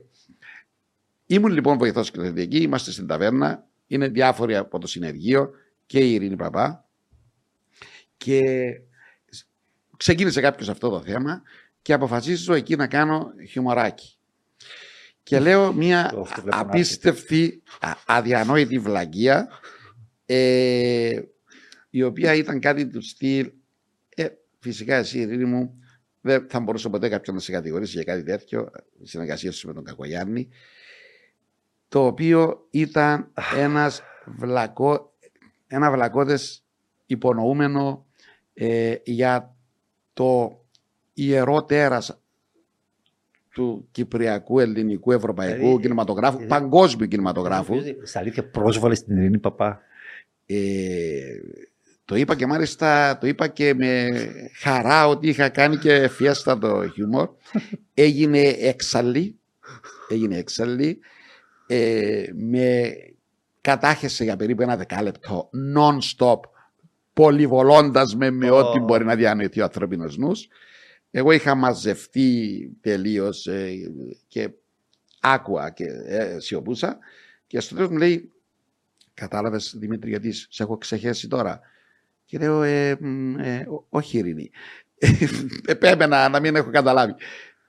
S1: ήμουν λοιπόν βοηθός σκηνοθέτη εκεί, είμαστε στην ταβέρνα. Είναι διάφοροι από το συνεργείο και η Ειρήνη Παπά. Και ξεκίνησε κάποιος αυτό το θέμα και αποφασίζω εκεί να κάνω χιουμοράκι. Και λέω μια
S2: Το αυτό βλέπω να
S1: απίστευτη, α- αδιανόητη βλαγία ε, η οποία ήταν κάτι του στυλ ε, φυσικά εσύ Ειρήνη μου δεν θα μπορούσε ποτέ κάποιον να σε κατηγορήσει για κάτι τέτοιο συνεργασία σου με τον Κακογιάννη το οποίο ήταν ένας βλακό, ένα βλακώδες υπονοούμενο ε, για το ιερό τέρας του κυπριακού, ελληνικού, ευρωπαϊκού
S2: Δηλαδή,
S1: κινηματογράφου,
S2: ε,
S1: παγκόσμιου κινηματογράφου.
S2: Στα αλήθεια πρόσβαλε στην Ειρήνη Παπά.
S1: Ε, το είπα και μάλιστα το είπα και με χαρά ότι είχα κάνει και φιέστα το χιούμορ. Έγινε έξαλλη, έγινε έξαλλη, ε, με κατάχεσε για περίπου ένα δεκάλεπτο non-stop, πολυβολώντας με με
S2: Ω.
S1: ό,τι μπορεί να διανοηθεί ο ανθρώπινος νους. Εγώ είχα μαζευτεί τελείως ε, και άκουα και ε, σιωπούσα και στο τέλος μου λέει Κατάλαβες Δημήτρη, γιατί σε έχω ξεχέσει τώρα; Και λέω, ε, μ, ε, ό- όχι Ειρήνη. Επέμενα να μην έχω καταλάβει.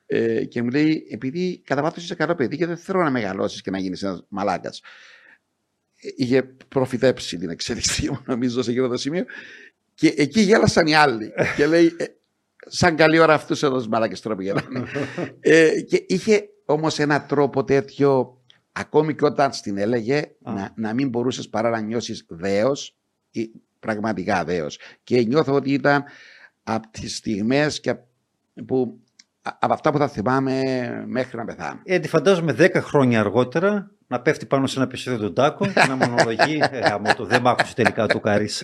S1: Ε, και μου λέει, επειδή κατά βάθος είσαι καλό παιδί και δεν θέλω να μεγαλώσεις και να γίνεις ένας μαλάκας. Ε, Είχε προφητέψει την εξέλιξή μου, νομίζω, σε εκείνο το σημείο. Και εκεί γέλασαν οι άλλοι. και λέει, ε, σαν καλή ώρα αυτούς εδώ τους μαλάκες τώρα που γελάνε. ε, και είχε όμως ένα τρόπο τέτοιο ακόμη και όταν στην έλεγε
S2: Α.
S1: να, να μην μπορούσες παρά να νιώσεις δέος ή πραγματικά δέος και νιώθω ότι ήταν από τις στιγμές και απ- που, α- από αυτά που θα θυμάμαι μέχρι να πεθάνω.
S2: Ε, τη φαντάζομαι 10 χρόνια αργότερα να πέφτει πάνω σε ένα επεισόδιο του Τάκο και να μονολογεί. Ε, άμα το δεν μ' άκουσε τελικά το Καρύς.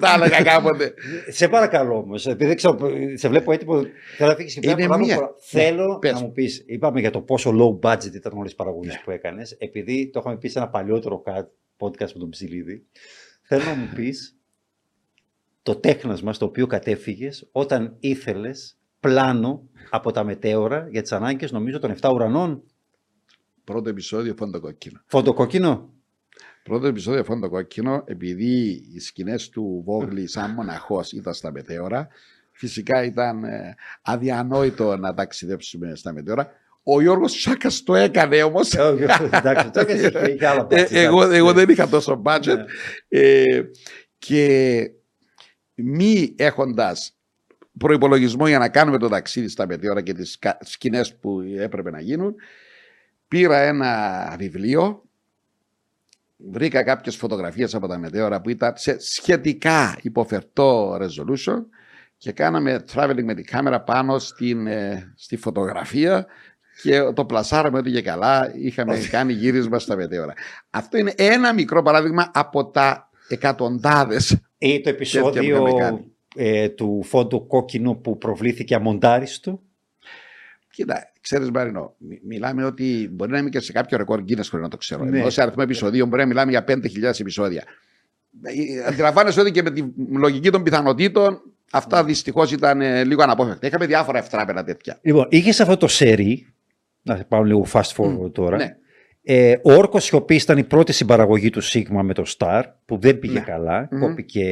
S1: Τα έλεγα κάποτε.
S2: σε παρακαλώ όμως, επειδή ξέρω, σε βλέπω έτοιμο. Θέλω να φύγεις και
S1: Είναι
S2: πέρα.
S1: μία.
S2: Θέλω
S1: πες.
S2: να μου πεις, είπαμε για το πόσο low budget ήταν όλες τι παραγωγές που έκανες, επειδή το είχαμε πει σε ένα παλιότερο κα- podcast με τον Ψιλίδη. Θέλω να μου πεις το τέχνασμα στο οποίο κατέφυγες όταν ήθελες πλάνο από τα μετέωρα για τις ανάγκες, νομίζω, των 7 ουρανών.
S1: Πρώτο επεισόδιο φόντο κόκκινο.
S2: Φωτοκόκκινο.
S1: Πρώτο επεισόδιο φόντο κόκκινο, επειδή οι σκηνές του Βόγλη σαν μοναχός ήταν στα μετέωρα, φυσικά ήταν ε, αδιανόητο να ταξιδέψουμε στα μετέωρα. Ο Γιώργος Σάκας το έκανε όμως.
S2: Εντάξει, το έκανες, είχε- είχε άλλα
S1: Ε,
S2: budget,
S1: εγώ,
S2: εντάξει.
S1: εγώ δεν είχα τόσο budget.
S2: Ναι.
S1: Ε, και μη έχοντας προϋπολογισμό για να κάνουμε το ταξίδι στα μετέωρα και τις κα- σκηνές που έπρεπε να γίνουν, πήρα ένα βιβλίο, βρήκα κάποιες φωτογραφίες από τα μετέωρα που ήταν σε σχετικά υποφερτό resolution και κάναμε traveling με την κάμερα πάνω στην, ε, στη φωτογραφία και το πλασάραμε ότι και καλά είχαμε κάνει γύρισμα στα μετέωρα. Αυτό είναι ένα μικρό παράδειγμα από τα εκατοντάδες.
S2: Ή το
S1: Τέτοια που είχαμε
S2: επεισόδιο
S1: κάνει.
S2: ε, του φόντου κόκκινο που προβλήθηκε αμοντάριστο.
S1: Κοίτα, ξέρεις Μαρινό, μι- μιλάμε ότι μπορεί να είμαι και σε κάποιο ρεκόρ Guinness χωρίς να το ξέρω.
S2: Ναι.
S1: Ενώ σε αριθμό επεισοδίων μπορεί να μιλάμε για 5.000 επεισόδια. Ε, Αντιλαμβάνεσαι ότι και με τη λογική των πιθανότητων αυτά
S2: Ναι.
S1: δυστυχώς ήταν ε, λίγο αναπόφευκτα. Είχαμε διάφορα ευτράπελα τέτοια.
S2: Λοιπόν, είχες αυτό το σερί. Να πάω λίγο fast forward τώρα.
S1: Ναι.
S2: Ε, ο Όρκος Σιωπή ήταν η πρώτη συμπαραγωγή του Σίγμα με το Star, που δεν πήγε
S1: Ναι.
S2: καλά.
S1: Μμμ.
S2: Κόπηκε.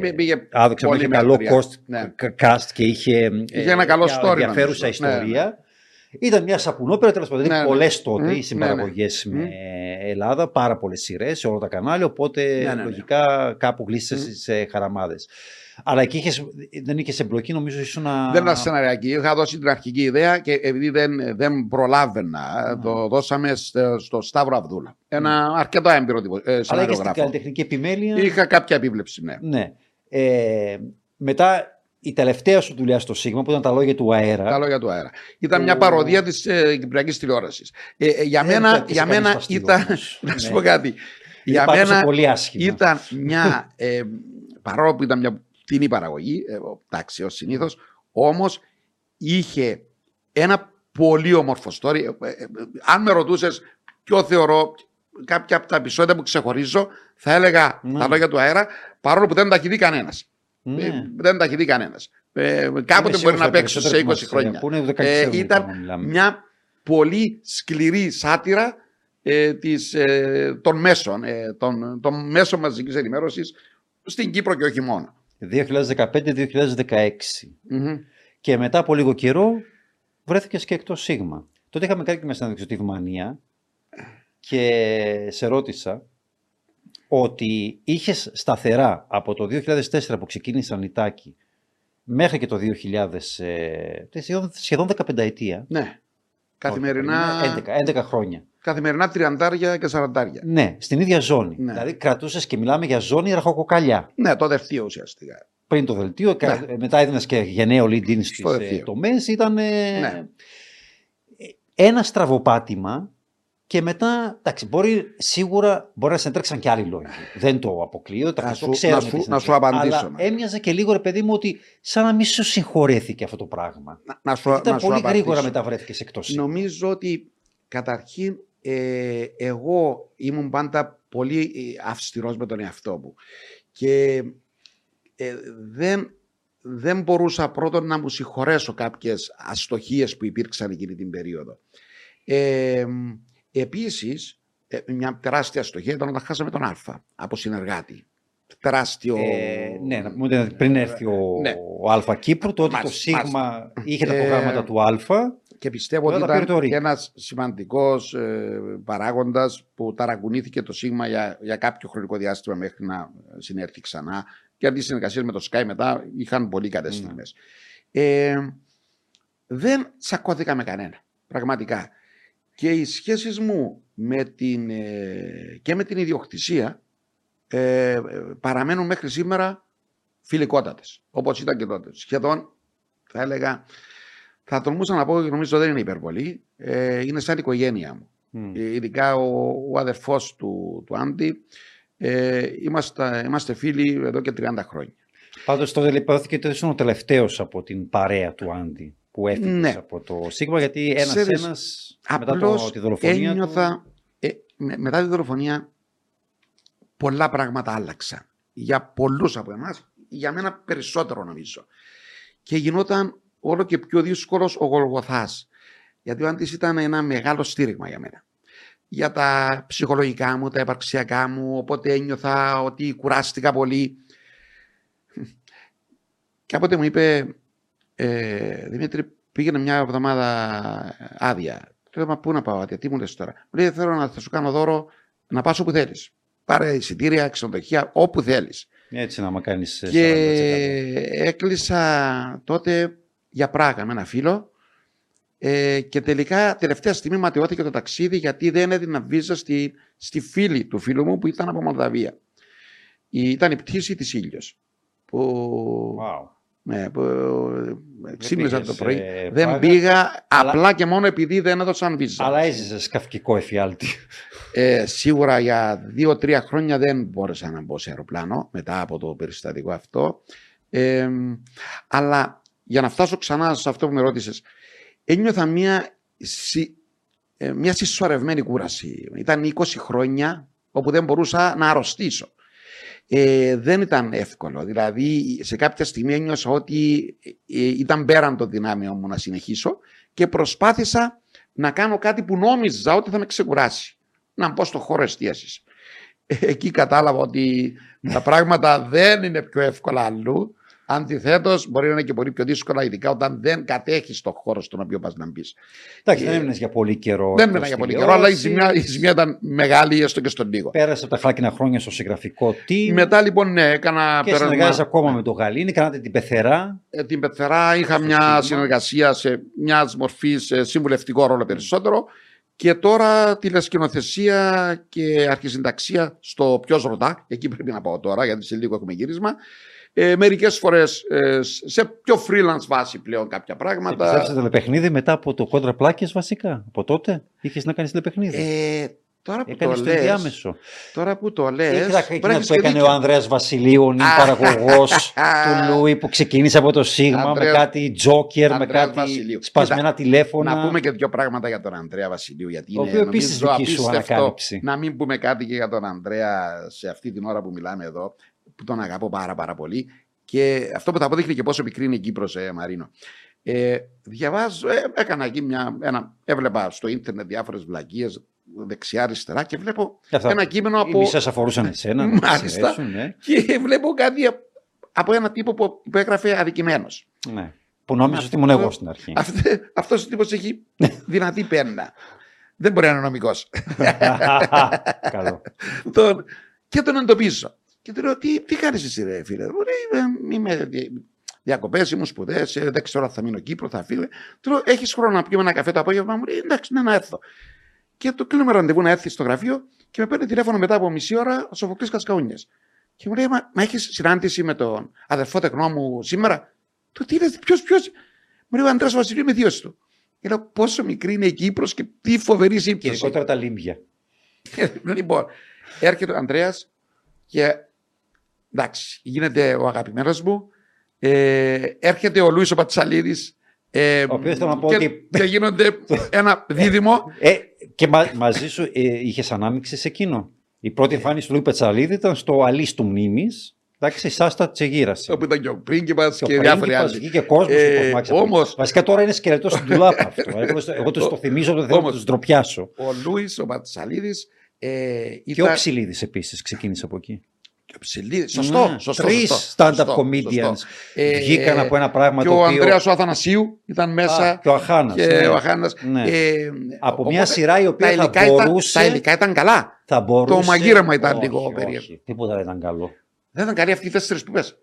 S1: Με- πήγε
S2: Άδοξα,
S1: πολύ
S2: είχε καλό
S1: μέτρια.
S2: cost,
S1: Ναι.
S2: κα- cast και είχε,
S1: Είχε ένα καλό
S2: μια
S1: story,
S2: ενδιαφέρουσα
S1: νομίζω. Ναι,
S2: ιστορία. Ήταν μια σαπουνόπερα, τέλος πάντων.
S1: Ναι,
S2: Ναι,
S1: ναι.
S2: πολλές τότε
S1: Μμ,
S2: οι
S1: ναι,
S2: συμπαραγωγές
S1: ναι.
S2: με Ελλάδα, πάρα πολλές σειρές σε όλα τα κανάλια. Οπότε
S1: Ναι, ναι, ναι.
S2: λογικά κάπου γλίστησες σε χαραμάδες. Αλλά εκεί είχες, δεν είχες εμπλοκή, νομίζω ήσουν.
S1: Δεν ήταν σεναριακή. Είχα δώσει την αρχική ιδέα και επειδή δεν, δεν προλάβαινα, το δώσαμε στο, στο Σταύρο Αβδούλα. Ένα αρκετό έμπειρο τύπο- ε,
S2: Αλλά είχες την
S1: σεναριογράφο.
S2: καλλιτεχνική επιμέλεια.
S1: Είχα κάποια επίβλεψη, ναι.
S2: Ναι. Ε, μετά η τελευταία σου δουλειά στο Σίγμα που ήταν τα λόγια του αέρα.
S1: Τα λόγια του αέρα. Ήταν
S2: Που-
S1: μια παροδία της ε, Κυπριακής τηλεόρασης. Ε, ε, για
S2: Δεν
S1: μένα,
S2: έπιασε
S1: για
S2: κανείς
S1: μένα
S2: φαστίδο
S1: ήταν.
S2: όμως.
S1: να σου
S2: Ναι.
S1: πω κάτι. Για
S2: Πάτωσε
S1: μένα
S2: πολύ άσχημα.
S1: ήταν μια. Ε, παρόλο που ήταν μια φτηνή παραγωγή, ε, εντάξει, ως συνήθως, όμως είχε ένα πολύ όμορφο story. Ε, ε, ε, αν με ρωτούσες ποιο θεωρώ κάποια από τα επεισόδια που ξεχωρίζω, θα έλεγα
S2: Ναι.
S1: τα λόγια του αέρα, παρόλο που δεν τα έχει δει κανένας.
S2: Ναι.
S1: δεν τα έχει δει κανένας. Ε, κάποτε
S2: Είμαι
S1: μπορεί
S2: σίγουρος
S1: να
S2: τα
S1: παίξει σε 20
S2: περισσότερα που
S1: χρόνια.
S2: μας ακούνε, ούτε καν
S1: Ε,
S2: ξέρουν
S1: ήταν
S2: τι πράγμα μιλάμε.
S1: μια πολύ σκληρή σάτυρα ε, της, ε, των μέσων, ε, των, των μέσων μαζικής ενημέρωσης στην Κύπρο και όχι μόνο.
S2: 2015-2016.
S1: Μμμ.
S2: Και μετά από λίγο καιρό βρέθηκες και εκτός Σίγμα. Τότε είχαμε κάνει και μια συνέντευξη στη Βυμανία και σε ρώτησα ότι είχες σταθερά από το 2004 που ξεκίνησαν οι Τάκοι μέχρι και το 2000, ε, σχεδόν, σχεδόν 15 ετία.
S1: Ναι. Καθημερινά,
S2: 11, 11 χρόνια.
S1: καθημερινά τριαντάρια και σαραντάρια.
S2: Ναι, στην ίδια ζώνη.
S1: Ναι.
S2: Δηλαδή κρατούσες και μιλάμε για ζώνη ραχοκοκαλιά.
S1: Ναι, το δευτείο ουσιαστικά.
S2: Πριν το δελτίο, κα- μετά έδινες και γενναίο lead-in στις
S1: Στο δελτίο.
S2: τομές. Ήταν ε,
S1: Ναι.
S2: ένα στραβοπάτημα και μετά, εντάξει, μπορεί, σίγουρα μπορεί να συνέτρεξαν και άλλοι λόγοι. Δεν το αποκλείω, τα
S1: Να
S2: αυτό
S1: σου-
S2: ξέρουμε
S1: να
S2: τι
S1: σου- να σου
S2: συνέτρεξαν.
S1: απαντήσω,
S2: Αλλά
S1: ναι.
S2: έμοιαζε και λίγο, ρε παιδί μου, ότι σαν να μην σου συγχωρέθηκε αυτό το πράγμα.
S1: Να, να σου,
S2: Ήταν
S1: να σου
S2: πολύ
S1: απαντήσω.
S2: γρήγορα μετά βρέθηκε εκτός.
S1: Νομίζω ότι καταρχήν ε, εγώ ήμουν πάντα πολύ ε, αυστηρός με τον εαυτό μου και ε, δεν, δεν μπορούσα πρώτον να μου συγχωρέσω κάποιες αστοχίες που υπήρξαν εκείνη την περίοδο. Ε, επίσης, ε, μια τεράστια αστοχία ήταν όταν χάσαμε τον Α από συνεργάτη. Τεράστιο...
S2: Ε, ναι, να πούμε ότι πριν έρθει ο,
S1: Ναι.
S2: ο Α Κύπρου, τότε το
S1: Μάλιστα,
S2: Σίγμα είχε τα
S1: Ε,
S2: προγράμματα του Α.
S1: Και πιστεύω
S2: Τώρα
S1: ότι
S2: τα πήρε
S1: ήταν
S2: το ΡΙΚ.
S1: και ένας σημαντικός ε, παράγοντας που ταρακουνήθηκε το Σίγμα για, για κάποιο χρονικό διάστημα μέχρι να συνέρθει ξανά. Γιατί οι συνεργασίες με το Sky μετά είχαν πολύ καλές
S2: Ναι.
S1: στιγμές. Ε, δεν τσακώθηκα με κανένα, πραγματικά. Και οι σχέσεις μου με την, ε, και με την ιδιοκτησία ε, ε, παραμένουν μέχρι σήμερα φιλικότατες, όπως ήταν και τότε. Σχεδόν, θα έλεγα, θα τολμούσα να πω, και νομίζω δεν είναι υπερβολή, ε, είναι σαν οικογένεια μου.
S2: Μμ.
S1: Ε, ειδικά ο, ο αδερφός του, του Άντι. Ε, είμαστε, είμαστε φίλοι εδώ και 30 χρόνια.
S2: Πάντως τότε υπόθηκε ότι ήσουν ο τελευταίος από την παρέα του Άντι που έφυγες
S1: Ναι.
S2: από το Σίγμα γιατί ένας
S1: Ξέρεις,
S2: ένας μετά
S1: Απλώς
S2: το, τη δολοφονία
S1: ένιωθα, ε, με- μετά τη δολοφονία πολλά πράγματα άλλαξαν. Για πολλούς από εμάς, για μένα περισσότερο νομίζω. Και γινόταν όλο και πιο δύσκολος ο Γολγοθάς. Γιατί ο Άντης ήταν ένα μεγάλο στήριγμα για μένα. Για τα ψυχολογικά μου, τα επαρξιακά μου, οπότε ένιωθα ότι κουράστηκα πολύ. Και κάποτε μου είπε, ε, Δημήτρη, πήγαινε μια εβδομάδα άδεια. Λέω, μα πού να πάω άδεια, τι μου λες τώρα; Μου λέει, θέλω να θα σου κάνω δώρο να πας όπου θέλεις. Πάρε εισιτήρια, ξενοδοχεία, όπου θέλεις.
S2: του. Έτσι να μ' κάνεις ε, 40%.
S1: Και έκλεισα τότε για Πράγα με ένα φίλο ε, και τελικά τελευταία στιγμή ματαιώθηκε το ταξίδι γιατί δεν έδινα βίζα στη, στη φίλη του φίλου μου που ήταν από Μολδαβία. Η- Ήταν η πτήση της Ήλιος. Που,
S2: Wow.
S1: Ναι, που ξύπνησα
S2: πήγες,
S1: το πρωί.
S2: ε,
S1: δεν
S2: Πράγα,
S1: πήγα
S2: αλλά-
S1: απλά και μόνο επειδή δεν έδωσαν βίζα.
S2: Αλλά έζησες καυκικό εφιάλτη.
S1: Ε, σίγουρα για δύο-τρία χρόνια δεν μπόρεσα να μπω σε αεροπλάνο μετά από το περιστατικό αυτό. Ε, αλλά για να φτάσω ξανά σε αυτό που με ρώτησες, ένιωθα μια, συ- ε, μια συσσωρευμένη κούραση. Ήταν 20 χρόνια όπου δεν μπορούσα να αρρωστήσω. Ε, δεν ήταν εύκολο. Δηλαδή, σε κάποια στιγμή ένιωσα ότι ε, ήταν πέραν των δυνάμεων μου να συνεχίσω και προσπάθησα να κάνω κάτι που νόμιζα ότι θα με ξεκουράσει. Να μπω στο χώρο εστίασης. Εκεί κατάλαβα ότι τα πράγματα δεν είναι πιο εύκολα αλλού. Αντιθέτως, μπορεί να είναι και πολύ πιο δύσκολα, ειδικά όταν δεν κατέχεις το χώρο στον οποίο πας να μπεις.
S2: Εντάξει,
S1: Ε,
S2: δεν έμεινες για πολύ καιρό.
S1: Δεν
S2: εκτός
S1: έμενα για πολύ καιρό, αλλά η
S2: τηλεόρασης.
S1: ζημιά, η ζημιά ήταν μεγάλη, έστω και στον λίγο.
S2: Πέρασε από τα χλάκινα χρόνια στο συγγραφικό team.
S1: Μετά λοιπόν, ναι, έκανα
S2: και
S1: πέρασμα-
S2: συνεργάζεσαι ακόμα με τον Γαλήνη. Κάνατε την Πεθερά.
S1: Ε, την Πεθερά είχα
S2: Στο
S1: μια
S2: Σίγμα.
S1: συνεργασία σε μια μορφή σε συμβουλευτικό ρόλο περισσότερο και τώρα τηλεσκηνοθεσία και αρχισυνταξία στο ποιος ρωτά, εκεί πρέπει να πάω τώρα γιατί σε λίγο έχουμε γύρισμα. Ε, μερικές φορές ε, σε πιο freelance βάση πλέον κάποια πράγματα.
S2: Επιστρέψατε τηλεπαιχνίδι μετά από το κόντρα πλάκες βασικά. Από τότε; Είχες να κάνεις τηλεπαιχνίδι;
S1: Ε, τώρα που
S2: Έκανες
S1: το
S2: το
S1: λες,
S2: ενδιάμεσο.
S1: τώρα που το λες,
S2: Ή
S1: μπορεί να
S2: εκείνα
S1: έχεις
S2: που
S1: και
S2: έκανε
S1: δίκιο.
S2: ο Ανδρέας Βασιλείου, ο νυν
S1: Α.
S2: παραγωγός του Λούι που ξεκίνησε από το Σίγμα με
S1: Ανδρέας-
S2: κάτι τζόκερ, με
S1: Ανδρέας
S2: κάτι
S1: Βασιλείου.
S2: σπασμένα
S1: Κοίτα,
S2: τηλέφωνα.
S1: Να πούμε και δύο πράγματα για τον Ανδρέα Βασιλείου. Γιατί
S2: Ο
S1: είναι,
S2: οποίος επίσης
S1: νομίζω,
S2: δική σου
S1: απίστευτο
S2: ανακάλυψη.
S1: Να μην πούμε κάτι και για τον Ανδρέα σε αυτή την ώρα που μιλάμε εδώ, που τον αγαπώ πάρα πάρα πολύ. Και αυτό που θα αποδείχνει και πόσο μικρή είναι η Κύπρος, ε, Μαρίνο. Ε, διαβάζω, ε, έκανα εκεί μια, ένα, έβλεπα στο ίντερνετ διάφορες βλακίες δεξιά-αριστερά και βλέπω
S2: Και αυτά.
S1: ένα κείμενο
S2: Οι
S1: από...
S2: μισές αφορούσαν εσένα. να
S1: Μάλιστα.
S2: σε αρέσουν, ναι.
S1: και βλέπω κάτι από ένα τύπο που, που έγραφε αδικημένος.
S2: Ναι. Που νόμιζα ότι ήμουν εγώ στην αρχή.
S1: Αυτή, αυτός ο τύπος έχει δυνατή πένα. Δεν μπορεί να είναι νομικός.
S2: Καλό.
S1: τον, και τον εντοπίζω. Και του λέω, τι, τι κάνεις εσύ ρε φίλε; Μου λέει, «Ε, είμαι δια- διακοπές, ήμουν σπουδές, ε, δεν ξέρω αν θα μείνω Κύπρο, θα φύγω. Του λέω, έχεις χρόνο να πιούμε ένα καφέ το απόγευμα; Μου λέει, εντάξει, ναι, να έρθω. Και του κλείνουμε ραντεβού να έρθει στο γραφείο και με παίρνει τηλέφωνο μετά από μισή ώρα ο Σοφοκλής Κασκαούνιας. Και μου λέει, μα, μα έχεις συνάντηση με τον αδερφό τεκνό μου σήμερα; Του τι λες, ποιος, ποιος; Μου λέει, ο Αντρέας Βασιλείου με δύο του. Και λέω, πόσο μικρή είναι η Κύπρος και τι φοβερή
S2: Και
S1: σύμπτωση.
S2: ειδικότερα τα λίμπια.
S1: λοιπόν, έρχεται ο Ανδρέας και εντάξει, γίνεται ο αγαπημένος μου. Ε, έρχεται ο Λούις ο Πατσαλίδης ε,
S2: Ο οποίος θέλω να πω
S1: και,
S2: ότι-
S1: και γίνονται ένα δίδυμο.
S2: Ε, και μα, μαζί σου ε, είχες ανάμειξη σε εκείνο. Η πρώτη εμφάνιση του Λουίς Πετσαλίδη ήταν στο Αλής του Μνήμης. Εντάξει, η Σάστα Τσεγύραση.
S1: όπου ήταν και ο πρίγκιπας
S2: Και
S1: και,
S2: ο
S1: διάφοροι
S2: πρίγκιπας
S1: άλλοι.
S2: βγήκε κόσμος.
S1: Ε, όμως-
S2: Βασικά τώρα είναι σκελετός στην τουλάπα αυτό. Εγώ, στο- εγώ τους το θυμίζω, το θέλω να
S1: Όμως-
S2: τους ντροπιάσω.
S1: Ο Λούις ο Πατσαλίδης ε,
S2: Και ο
S1: ήταν...
S2: Ψηλίδη επίσης ξεκίνησε από εκεί.
S1: Και ο Ψηλίδης. Σωστό,
S2: Ναι,
S1: σωστό.
S2: Τρεις
S1: σωστό,
S2: stand-up
S1: σωστό,
S2: comedians
S1: σωστό. Ε,
S2: βγήκαν από ένα πράγμα
S1: Και
S2: το
S1: ο
S2: οποίο...
S1: Ανδρέας ο Αθανασίου ήταν μέσα.
S2: Α, και ο Αχάνας.
S1: και
S2: ναι.
S1: ο Αχάνας.
S2: Ναι.
S1: Ε,
S2: Από
S1: οπότε
S2: μια σειρά η οποία
S1: τα
S2: θα
S1: υλικά, ήταν,
S2: μπορούσε-
S1: τα υλικά ήταν καλά.
S2: Θα μπορούσε...
S1: Το μαγείρεμα ήταν
S2: όχι,
S1: λίγο
S2: όχι,
S1: περίεργο.
S2: Τίποτα δεν ήταν καλό.
S1: Δεν ήταν καλή αυτή οι τέσσερι που πες.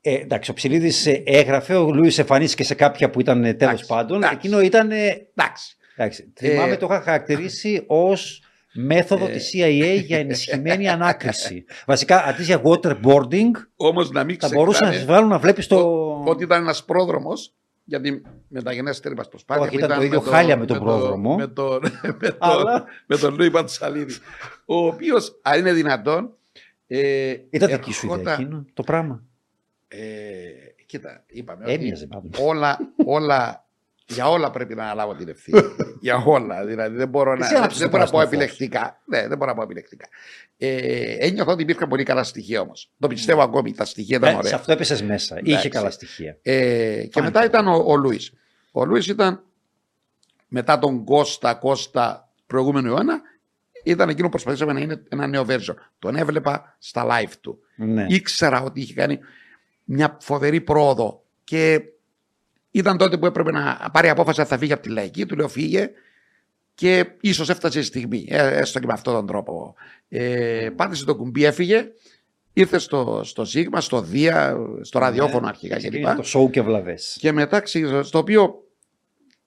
S2: Ε, εντάξει, ο Ψηλίδης έγραφε, ο Λούι εμφανίστηκε σε κάποια που ήταν τέλος
S1: Εντάξει,
S2: πάντων.
S1: εντάξει.
S2: Εκείνο ήταν. ε,
S1: Εντάξει.
S2: Εντάξει, θυμάμαι
S1: Ε,
S2: το είχα χαρακτηρίσει ως μέθοδο
S1: ε,
S2: της CIA για ενισχυμένη ανάκριση. Βασικά, αντί για waterboarding,
S1: Όμως να μην
S2: θα μπορούσαν να
S1: ξεχνάμε
S2: σε βάλουν να βλέπεις το.
S1: ότι ήταν ένας πρόδρομος γιατί μεταγενέστερη μας προσπάθεια.
S2: Όχι,
S1: που
S2: ήταν το ίδιο χάλια με τον πρόδρομο.
S1: Με τον, με τον,
S2: Αλλά-
S1: με τον Λούι Παντσαλίδη. Ο οποίος, αν είναι δυνατόν. Ε,
S2: Ήταν δική σου ιδέα
S1: ερχόταν-
S2: εκείνο το πράγμα.
S1: Ε, κοίτα, είπαμε
S2: Έμοιαζε
S1: ότι
S2: πάντως.
S1: όλα, όλα, για όλα πρέπει να αναλάβω την ευθύνη. για όλα. Δηλαδή δεν μπορώ να,
S2: Εσύ άναψες
S1: δεν
S2: το
S1: μπορώ να πω
S2: πράσινο φως.
S1: επιλεκτικά. Ναι, δεν μπορώ να πω επιλεκτικά. Ε, ένιωθα ότι υπήρχαν πολύ καλά στοιχεία όμως. Το πιστεύω ακόμη. Τα στοιχεία ήταν
S2: Ε,
S1: ωραία.
S2: σε αυτό έπεσες μέσα. Είχε
S1: Εντάξει.
S2: καλά στοιχεία.
S1: Ε, και
S2: Φάνηκε.
S1: μετά ήταν ο, ο Λούι. Ο Λούι ήταν μετά τον Κώστα Κώστα προηγούμενο αιώνα. Ήταν εκείνο που προσπαθήσαμε να είναι ένα νέο version. Τον έβλεπα στα live του.
S2: Ναι.
S1: Ήξερα ότι είχε κάνει μια φοβερή πρόοδο και ήταν τότε που έπρεπε να πάρει απόφαση αν θα φύγει από τη λαϊκή. Του λέω φύγε και ίσως έφτασε η στιγμή, ε, έστω και με αυτόν τον τρόπο. Ε, πάτησε το κουμπί, έφυγε, ήρθε στο, στο Σίγμα, στο Δία, στο ραδιόφωνο αρχικά κλπ.
S2: Ξεκίνησε το σοου και βλαβές.
S1: Και μετά ξε- στο οποίο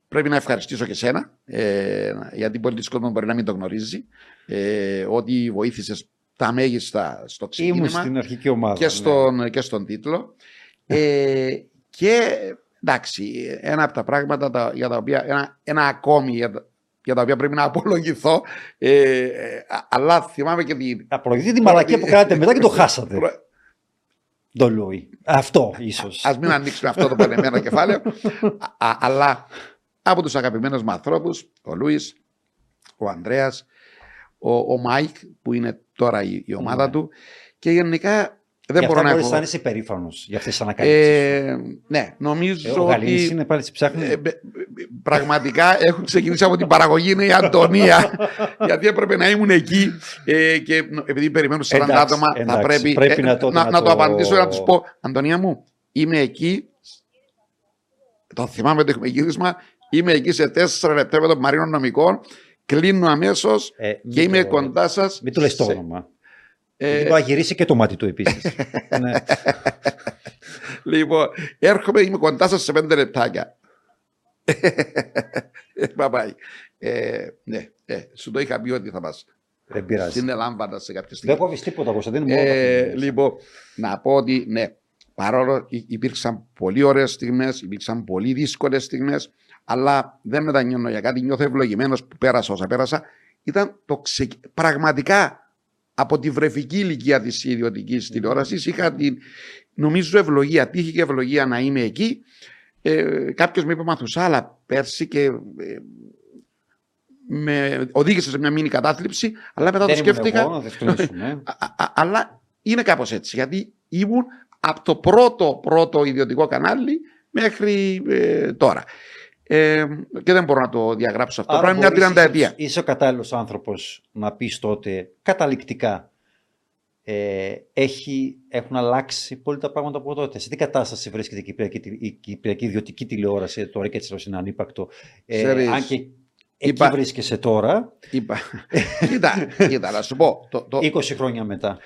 S1: πρέπει να ευχαριστήσω και σένα, ε, γιατί πολλοί της κόσμος μπορεί να μην το γνωρίζει, ε, ότι βοήθησες τα μέγιστα στο
S2: Ήμουν
S1: ξεκίνημα
S2: στην αρχική ομάδα.
S1: και,
S2: ναι.
S1: στον, και στον τίτλο. Ε, και εντάξει, ένα από τα πράγματα τα, για τα οποία, ένα, ένα ακόμη για, τα- για τα οποία πρέπει να απολογηθώ, ε, ε, α- αλλά θυμάμαι και την...
S2: Απολογηθείτε τη μαλακία που κάνατε μετά και το χάσατε.
S1: προ-
S2: Το Λούι. Αυτό ίσως.
S1: Ας μην ανοίξουμε αυτό το πανεμένο κεφάλαιο. Α, α, αλλά από τους αγαπημένους μου ανθρώπους, ο Λούις, ο Ανδρέας, ο, ο Μάικ που είναι τώρα η, η ομάδα
S2: Ναι.
S1: του και γενικά δεν
S2: Για
S1: μπορώ
S2: αυτά
S1: να
S2: μπορείς
S1: έχω...
S2: να είσαι περήφανο για αυτές τις ανακαλύψεις.
S1: Ε, ναι, νομίζω
S2: ο Γαλήνης
S1: ότι
S2: είναι πάλι τι ψάχνει.
S1: ε, μπε- πραγματικά έχουν ξεκινήσει από την παραγωγή είναι η Αντωνία γιατί έπρεπε να ήμουν εκεί ε, και νο- επειδή περιμένουν 40
S2: Εντάξει,
S1: άτομα θα
S2: εντάξει,
S1: πρέπει,
S2: πρέπει
S1: ε,
S2: να το-
S1: να,
S2: να
S1: να το
S2: το-
S1: απαντήσω να τους πω Αντωνία μου είμαι εκεί το θυμάμαι ότι έχουμε γύρισμα είμαι εκεί σε 4 λεπτά με τον Μαρίνο Νομικών κλείνω αμέσως
S2: Ε,
S1: και
S2: μην
S1: είμαι
S2: το-
S1: κοντά σας.
S2: Μην του λες το όνομα.
S1: Ε,
S2: Γιατί μπορεί να γυρίσει και το μάτι του επίσης. ναι.
S1: Λοιπόν, έρχομαι, είμαι κοντά σας σε πέντε λεπτάκια. Παπάει. Ε, ναι, ε, σου το είχα πει ότι θα πα
S2: Δεν πειράζει.
S1: στην Ελλάδα σε κάποια
S2: Δεν
S1: στιγμή.
S2: κόβει τίποτα Κωνσταντίνο. μόνο
S1: Ε,
S2: τα αφήνεις.
S1: λοιπόν, να πω ότι ναι, παρόλο υ- υπήρξαν πολύ ωραίες στιγμές, υπήρξαν πολύ δύσκολες στιγμές, αλλά δεν μετανιώνω για κάτι, νιώθω ευλογημένος που πέρασα όσα πέρασα. Ήταν το ξε... πραγματικά από τη βρεφική ηλικία της ιδιωτικής τηλεόρασης είχα την, νομίζω, ευλογία, τύχη και ευλογία να είμαι εκεί. Ε, κάποιος με είπε Μαθουσάλα πέρσι και ε, με οδήγησε σε μια μήνυ κατάθλιψη, αλλά μετά το
S2: Δεν ήμουν
S1: σκέφτηκα.
S2: εγώ, να διευκρινίσουμε.
S1: Α- α- αλλά είναι κάπως έτσι. Γιατί ήμουν από το πρώτο πρώτο ιδιωτικό κανάλι μέχρι ε, τώρα. Ε, και δεν μπορώ να το διαγράψω αυτό.
S2: Άρα
S1: Πρέπει μια
S2: μπορείς,
S1: τριανταετία.
S2: Είσαι, είσαι ο κατάλληλος άνθρωπος να πεις τότε καταληκτικά. Ε, έχει, έχουν αλλάξει πολύ τα πράγματα από τότε. Σε τι κατάσταση βρίσκεται η Κυπριακή, τη- η Κυπριακή ιδιωτική τηλεόραση, τώρα και έτσι είναι ανύπαρκτο. Ε,
S1: Ξέρεις,
S2: αν και εκεί
S1: είπα-
S2: βρίσκεσαι τώρα,
S1: Είπα. κοίτα, κοίτα, να σου πω. Το, το,
S2: 20 χρόνια μετά.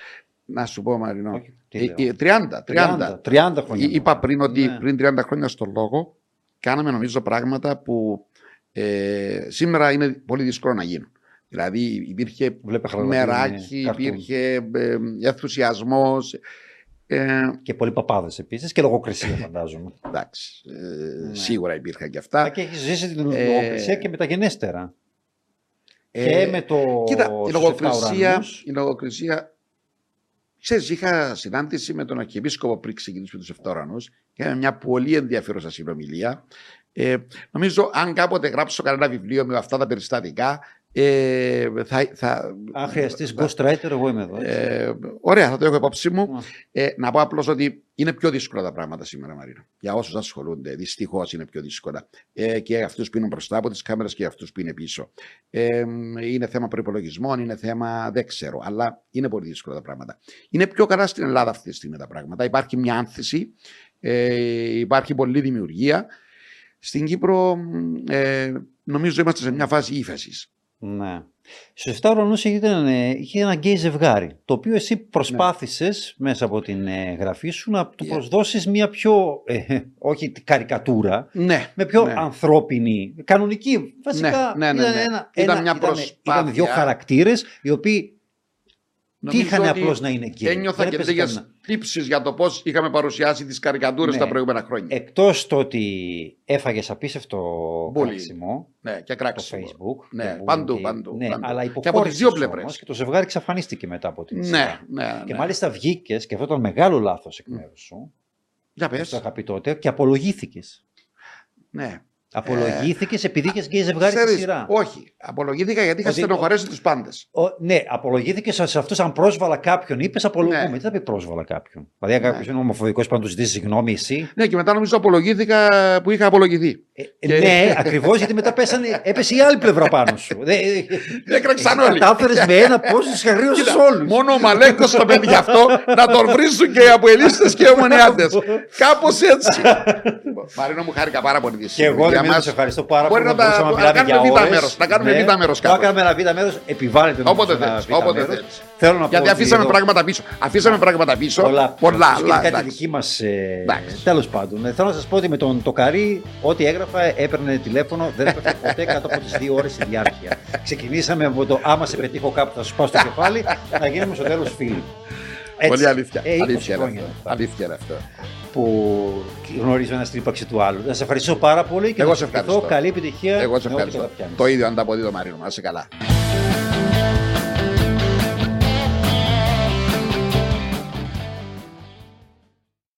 S1: να σου πω, Μαρινό.
S2: Όχι, τι
S1: Ε,
S2: λέω.
S1: ε, 30, 30.
S2: 30, 30 χρόνια.
S1: Εί- Είπα
S2: μετά.
S1: πριν ότι
S2: Ναι.
S1: πριν 30 χρόνια στο λόγο κάναμε νομίζω πράγματα που ε, σήμερα είναι πολύ δύσκολο να γίνουν. Δηλαδή υπήρχε
S2: Βλέπε χαραλαμπή,
S1: μεράκι,
S2: ναι, καρτούν.
S1: υπήρχε ε, ενθουσιασμός. Ε,
S2: Και πολλοί παπάδες επίσης και λογοκρισία, φαντάζομαι.
S1: εντάξει, ε,
S2: Ναι.
S1: σίγουρα υπήρχαν και
S2: Α,
S1: αυτά.
S2: και έχεις ζήσει την
S1: Ε,
S2: λογοκρισία και μεταγενέστερα.
S1: Ε,
S2: και με το.
S1: Κοίτα, η
S2: στους
S1: λογοκρισία,
S2: Εφταουρανούς.
S1: η λογοκρισία Ξέρεις, είχα συνάντηση με τον Αρχιεπίσκοπο πριν ξεκινήσουμε τους Εφτόρανους. Είχαμε μια πολύ ενδιαφέρουσα συνομιλία. Ε, νομίζω, αν κάποτε γράψω κανένα βιβλίο με αυτά τα περιστατικά, ε, θα, θα,
S2: Αν χρειαστείς
S1: θα-
S2: ghostwriter, εγώ είμαι εδώ. έτσι.
S1: ε, ωραία, θα το έχω υπόψη μου.
S2: Μα.
S1: Ε, να πω απλώς ότι είναι πιο δύσκολα τα πράγματα σήμερα, Μαρίνα. Για όσους ασχολούνται. Δυστυχώς είναι πιο δύσκολα. Ε, και αυτούς που είναι μπροστά από τις κάμερες και αυτούς που είναι πίσω. Ε, είναι θέμα προπολογισμών, είναι θέμα δεν ξέρω. Αλλά είναι πολύ δύσκολα τα πράγματα. Είναι πιο καλά στην Ελλάδα αυτή τη στιγμή τα πράγματα. Υπάρχει μια άνθηση, ε, υπάρχει πολλή δημιουργία. Στην Κύπρο ε, νομίζω είμαστε σε μια φάση ύφεσης.
S2: Ναι. Στου 7 ουρανούς είχε ένα γκέι ζευγάρι. Το οποίο εσύ προσπάθησες μέσα από την ε, γραφή σου να του
S1: Yeah.
S2: προσδώσεις μια πιο. ε, όχι καρικατούρα,
S1: Ναι,
S2: με πιο
S1: ναι.
S2: ανθρώπινη, κανονική. Βασικά
S1: Ναι, ναι, ναι,
S2: ήταν,
S1: ναι.
S2: ένα,
S1: Ήταν
S2: ένα-
S1: μια
S2: ήταν-
S1: προσπάθεια.
S2: ήταν δύο χαρακτήρες οι οποίοι Τι είχαν απλώς να είναι γκέι.
S1: Ένιωθα και τέτοιε τύψει για το πώς είχαμε παρουσιάσει τις καρικατούρες ναι. τα προηγούμενα χρόνια.
S2: Εκτός το ότι έφαγες απίστευτο κράξιμο.
S1: Ναι, και κράξιμο.
S2: Στο Facebook.
S1: Ναι, παντού, παντού.
S2: Ναι,
S1: παντού.
S2: αλλά
S1: και από τις δύο πλευρές.
S2: Και το ζευγάρι εξαφανίστηκε μετά από την
S1: ναι, ναι, ναι,
S2: Και μάλιστα βγήκες, και αυτό ήταν μεγάλο λάθος εκ μέρους σου.
S1: Για πες.
S2: Το είχα πει τότε και απολογήθηκες.
S1: Ναι.
S2: Απολογήθηκες ε, επειδή είχες γκέι ζευγάρι στη σειρά;
S1: Όχι. Απολογήθηκα γιατί είχα στενοχωρέσει τους πάντες.
S2: Ναι, απολογήθηκες σε αυτούς αν πρόσβαλα κάποιον. Είπες απολογούμε. Ναι. Τι θα πει πρόσβαλα κάποιον. Δηλαδή, αν ναι. κάποιος είναι ομοφοβικός, πρέπει να τους ζητήσεις συγγνώμη εσύ.
S1: Ναι, και μετά νομίζω απολογήθηκα που είχα απολογηθεί.
S2: Ε, και... Ναι, ακριβώς γιατί μετά πέσανε, έπεσε η άλλη πλευρά πάνω σου.
S1: Δεν έκραξαν όλοι.
S2: Κατάφερε με ένα πώ του χαρίωσε όλους.
S1: Μόνο ο Μαλέκος το παιδί γι' αυτό να τον βρίσουν και οι αποελίστες και οι ομονιάτε. Κάπως έτσι. Μαρίνο μου χάρηκα πάρα πολύ.
S2: Και εγώ δεν σε ευχαριστώ πάρα πολύ.
S1: Μπορεί να κάνουμε β' μέρος. Να κάνουμε β' μέρος
S2: κάπου. Να κάνουμε ένα β' μέρος, επιβάλλεται
S1: Όποτε θέλει. Θέλω να Γιατί αφήσαμε πράγματα πίσω. Αφήσαμε πράγματα πίσω. Πολλά. Πολλά.
S2: Και κάτι δική μας. Ε, Τέλος πάντων. Ε, θέλω να σας πω ότι με τον Τοκαρί, ό,τι έγραφα, έπαιρνε τηλέφωνο. Δεν έπαιρνε ποτέ κάτω από τις δύο ώρες η διάρκεια. Ξεκινήσαμε από το άμα σε πετύχω κάπου θα σου πάω στο κεφάλι, θα γίνουμε στο τέλος φίλοι.
S1: Πολύ αλήθεια. Ε, αλήθεια, αλήθεια είναι αυτό.
S2: Που γνωρίζω ένα στην ύπαρξη του άλλου. Να σε ευχαριστώ πάρα πολύ και
S1: Εγώ σε ευχαριστώ.
S2: Καλή επιτυχία.
S1: Εγώ σε ευχαριστώ. Το ίδιο ανταποδίδω Μαρίνο. Να είσαι καλά.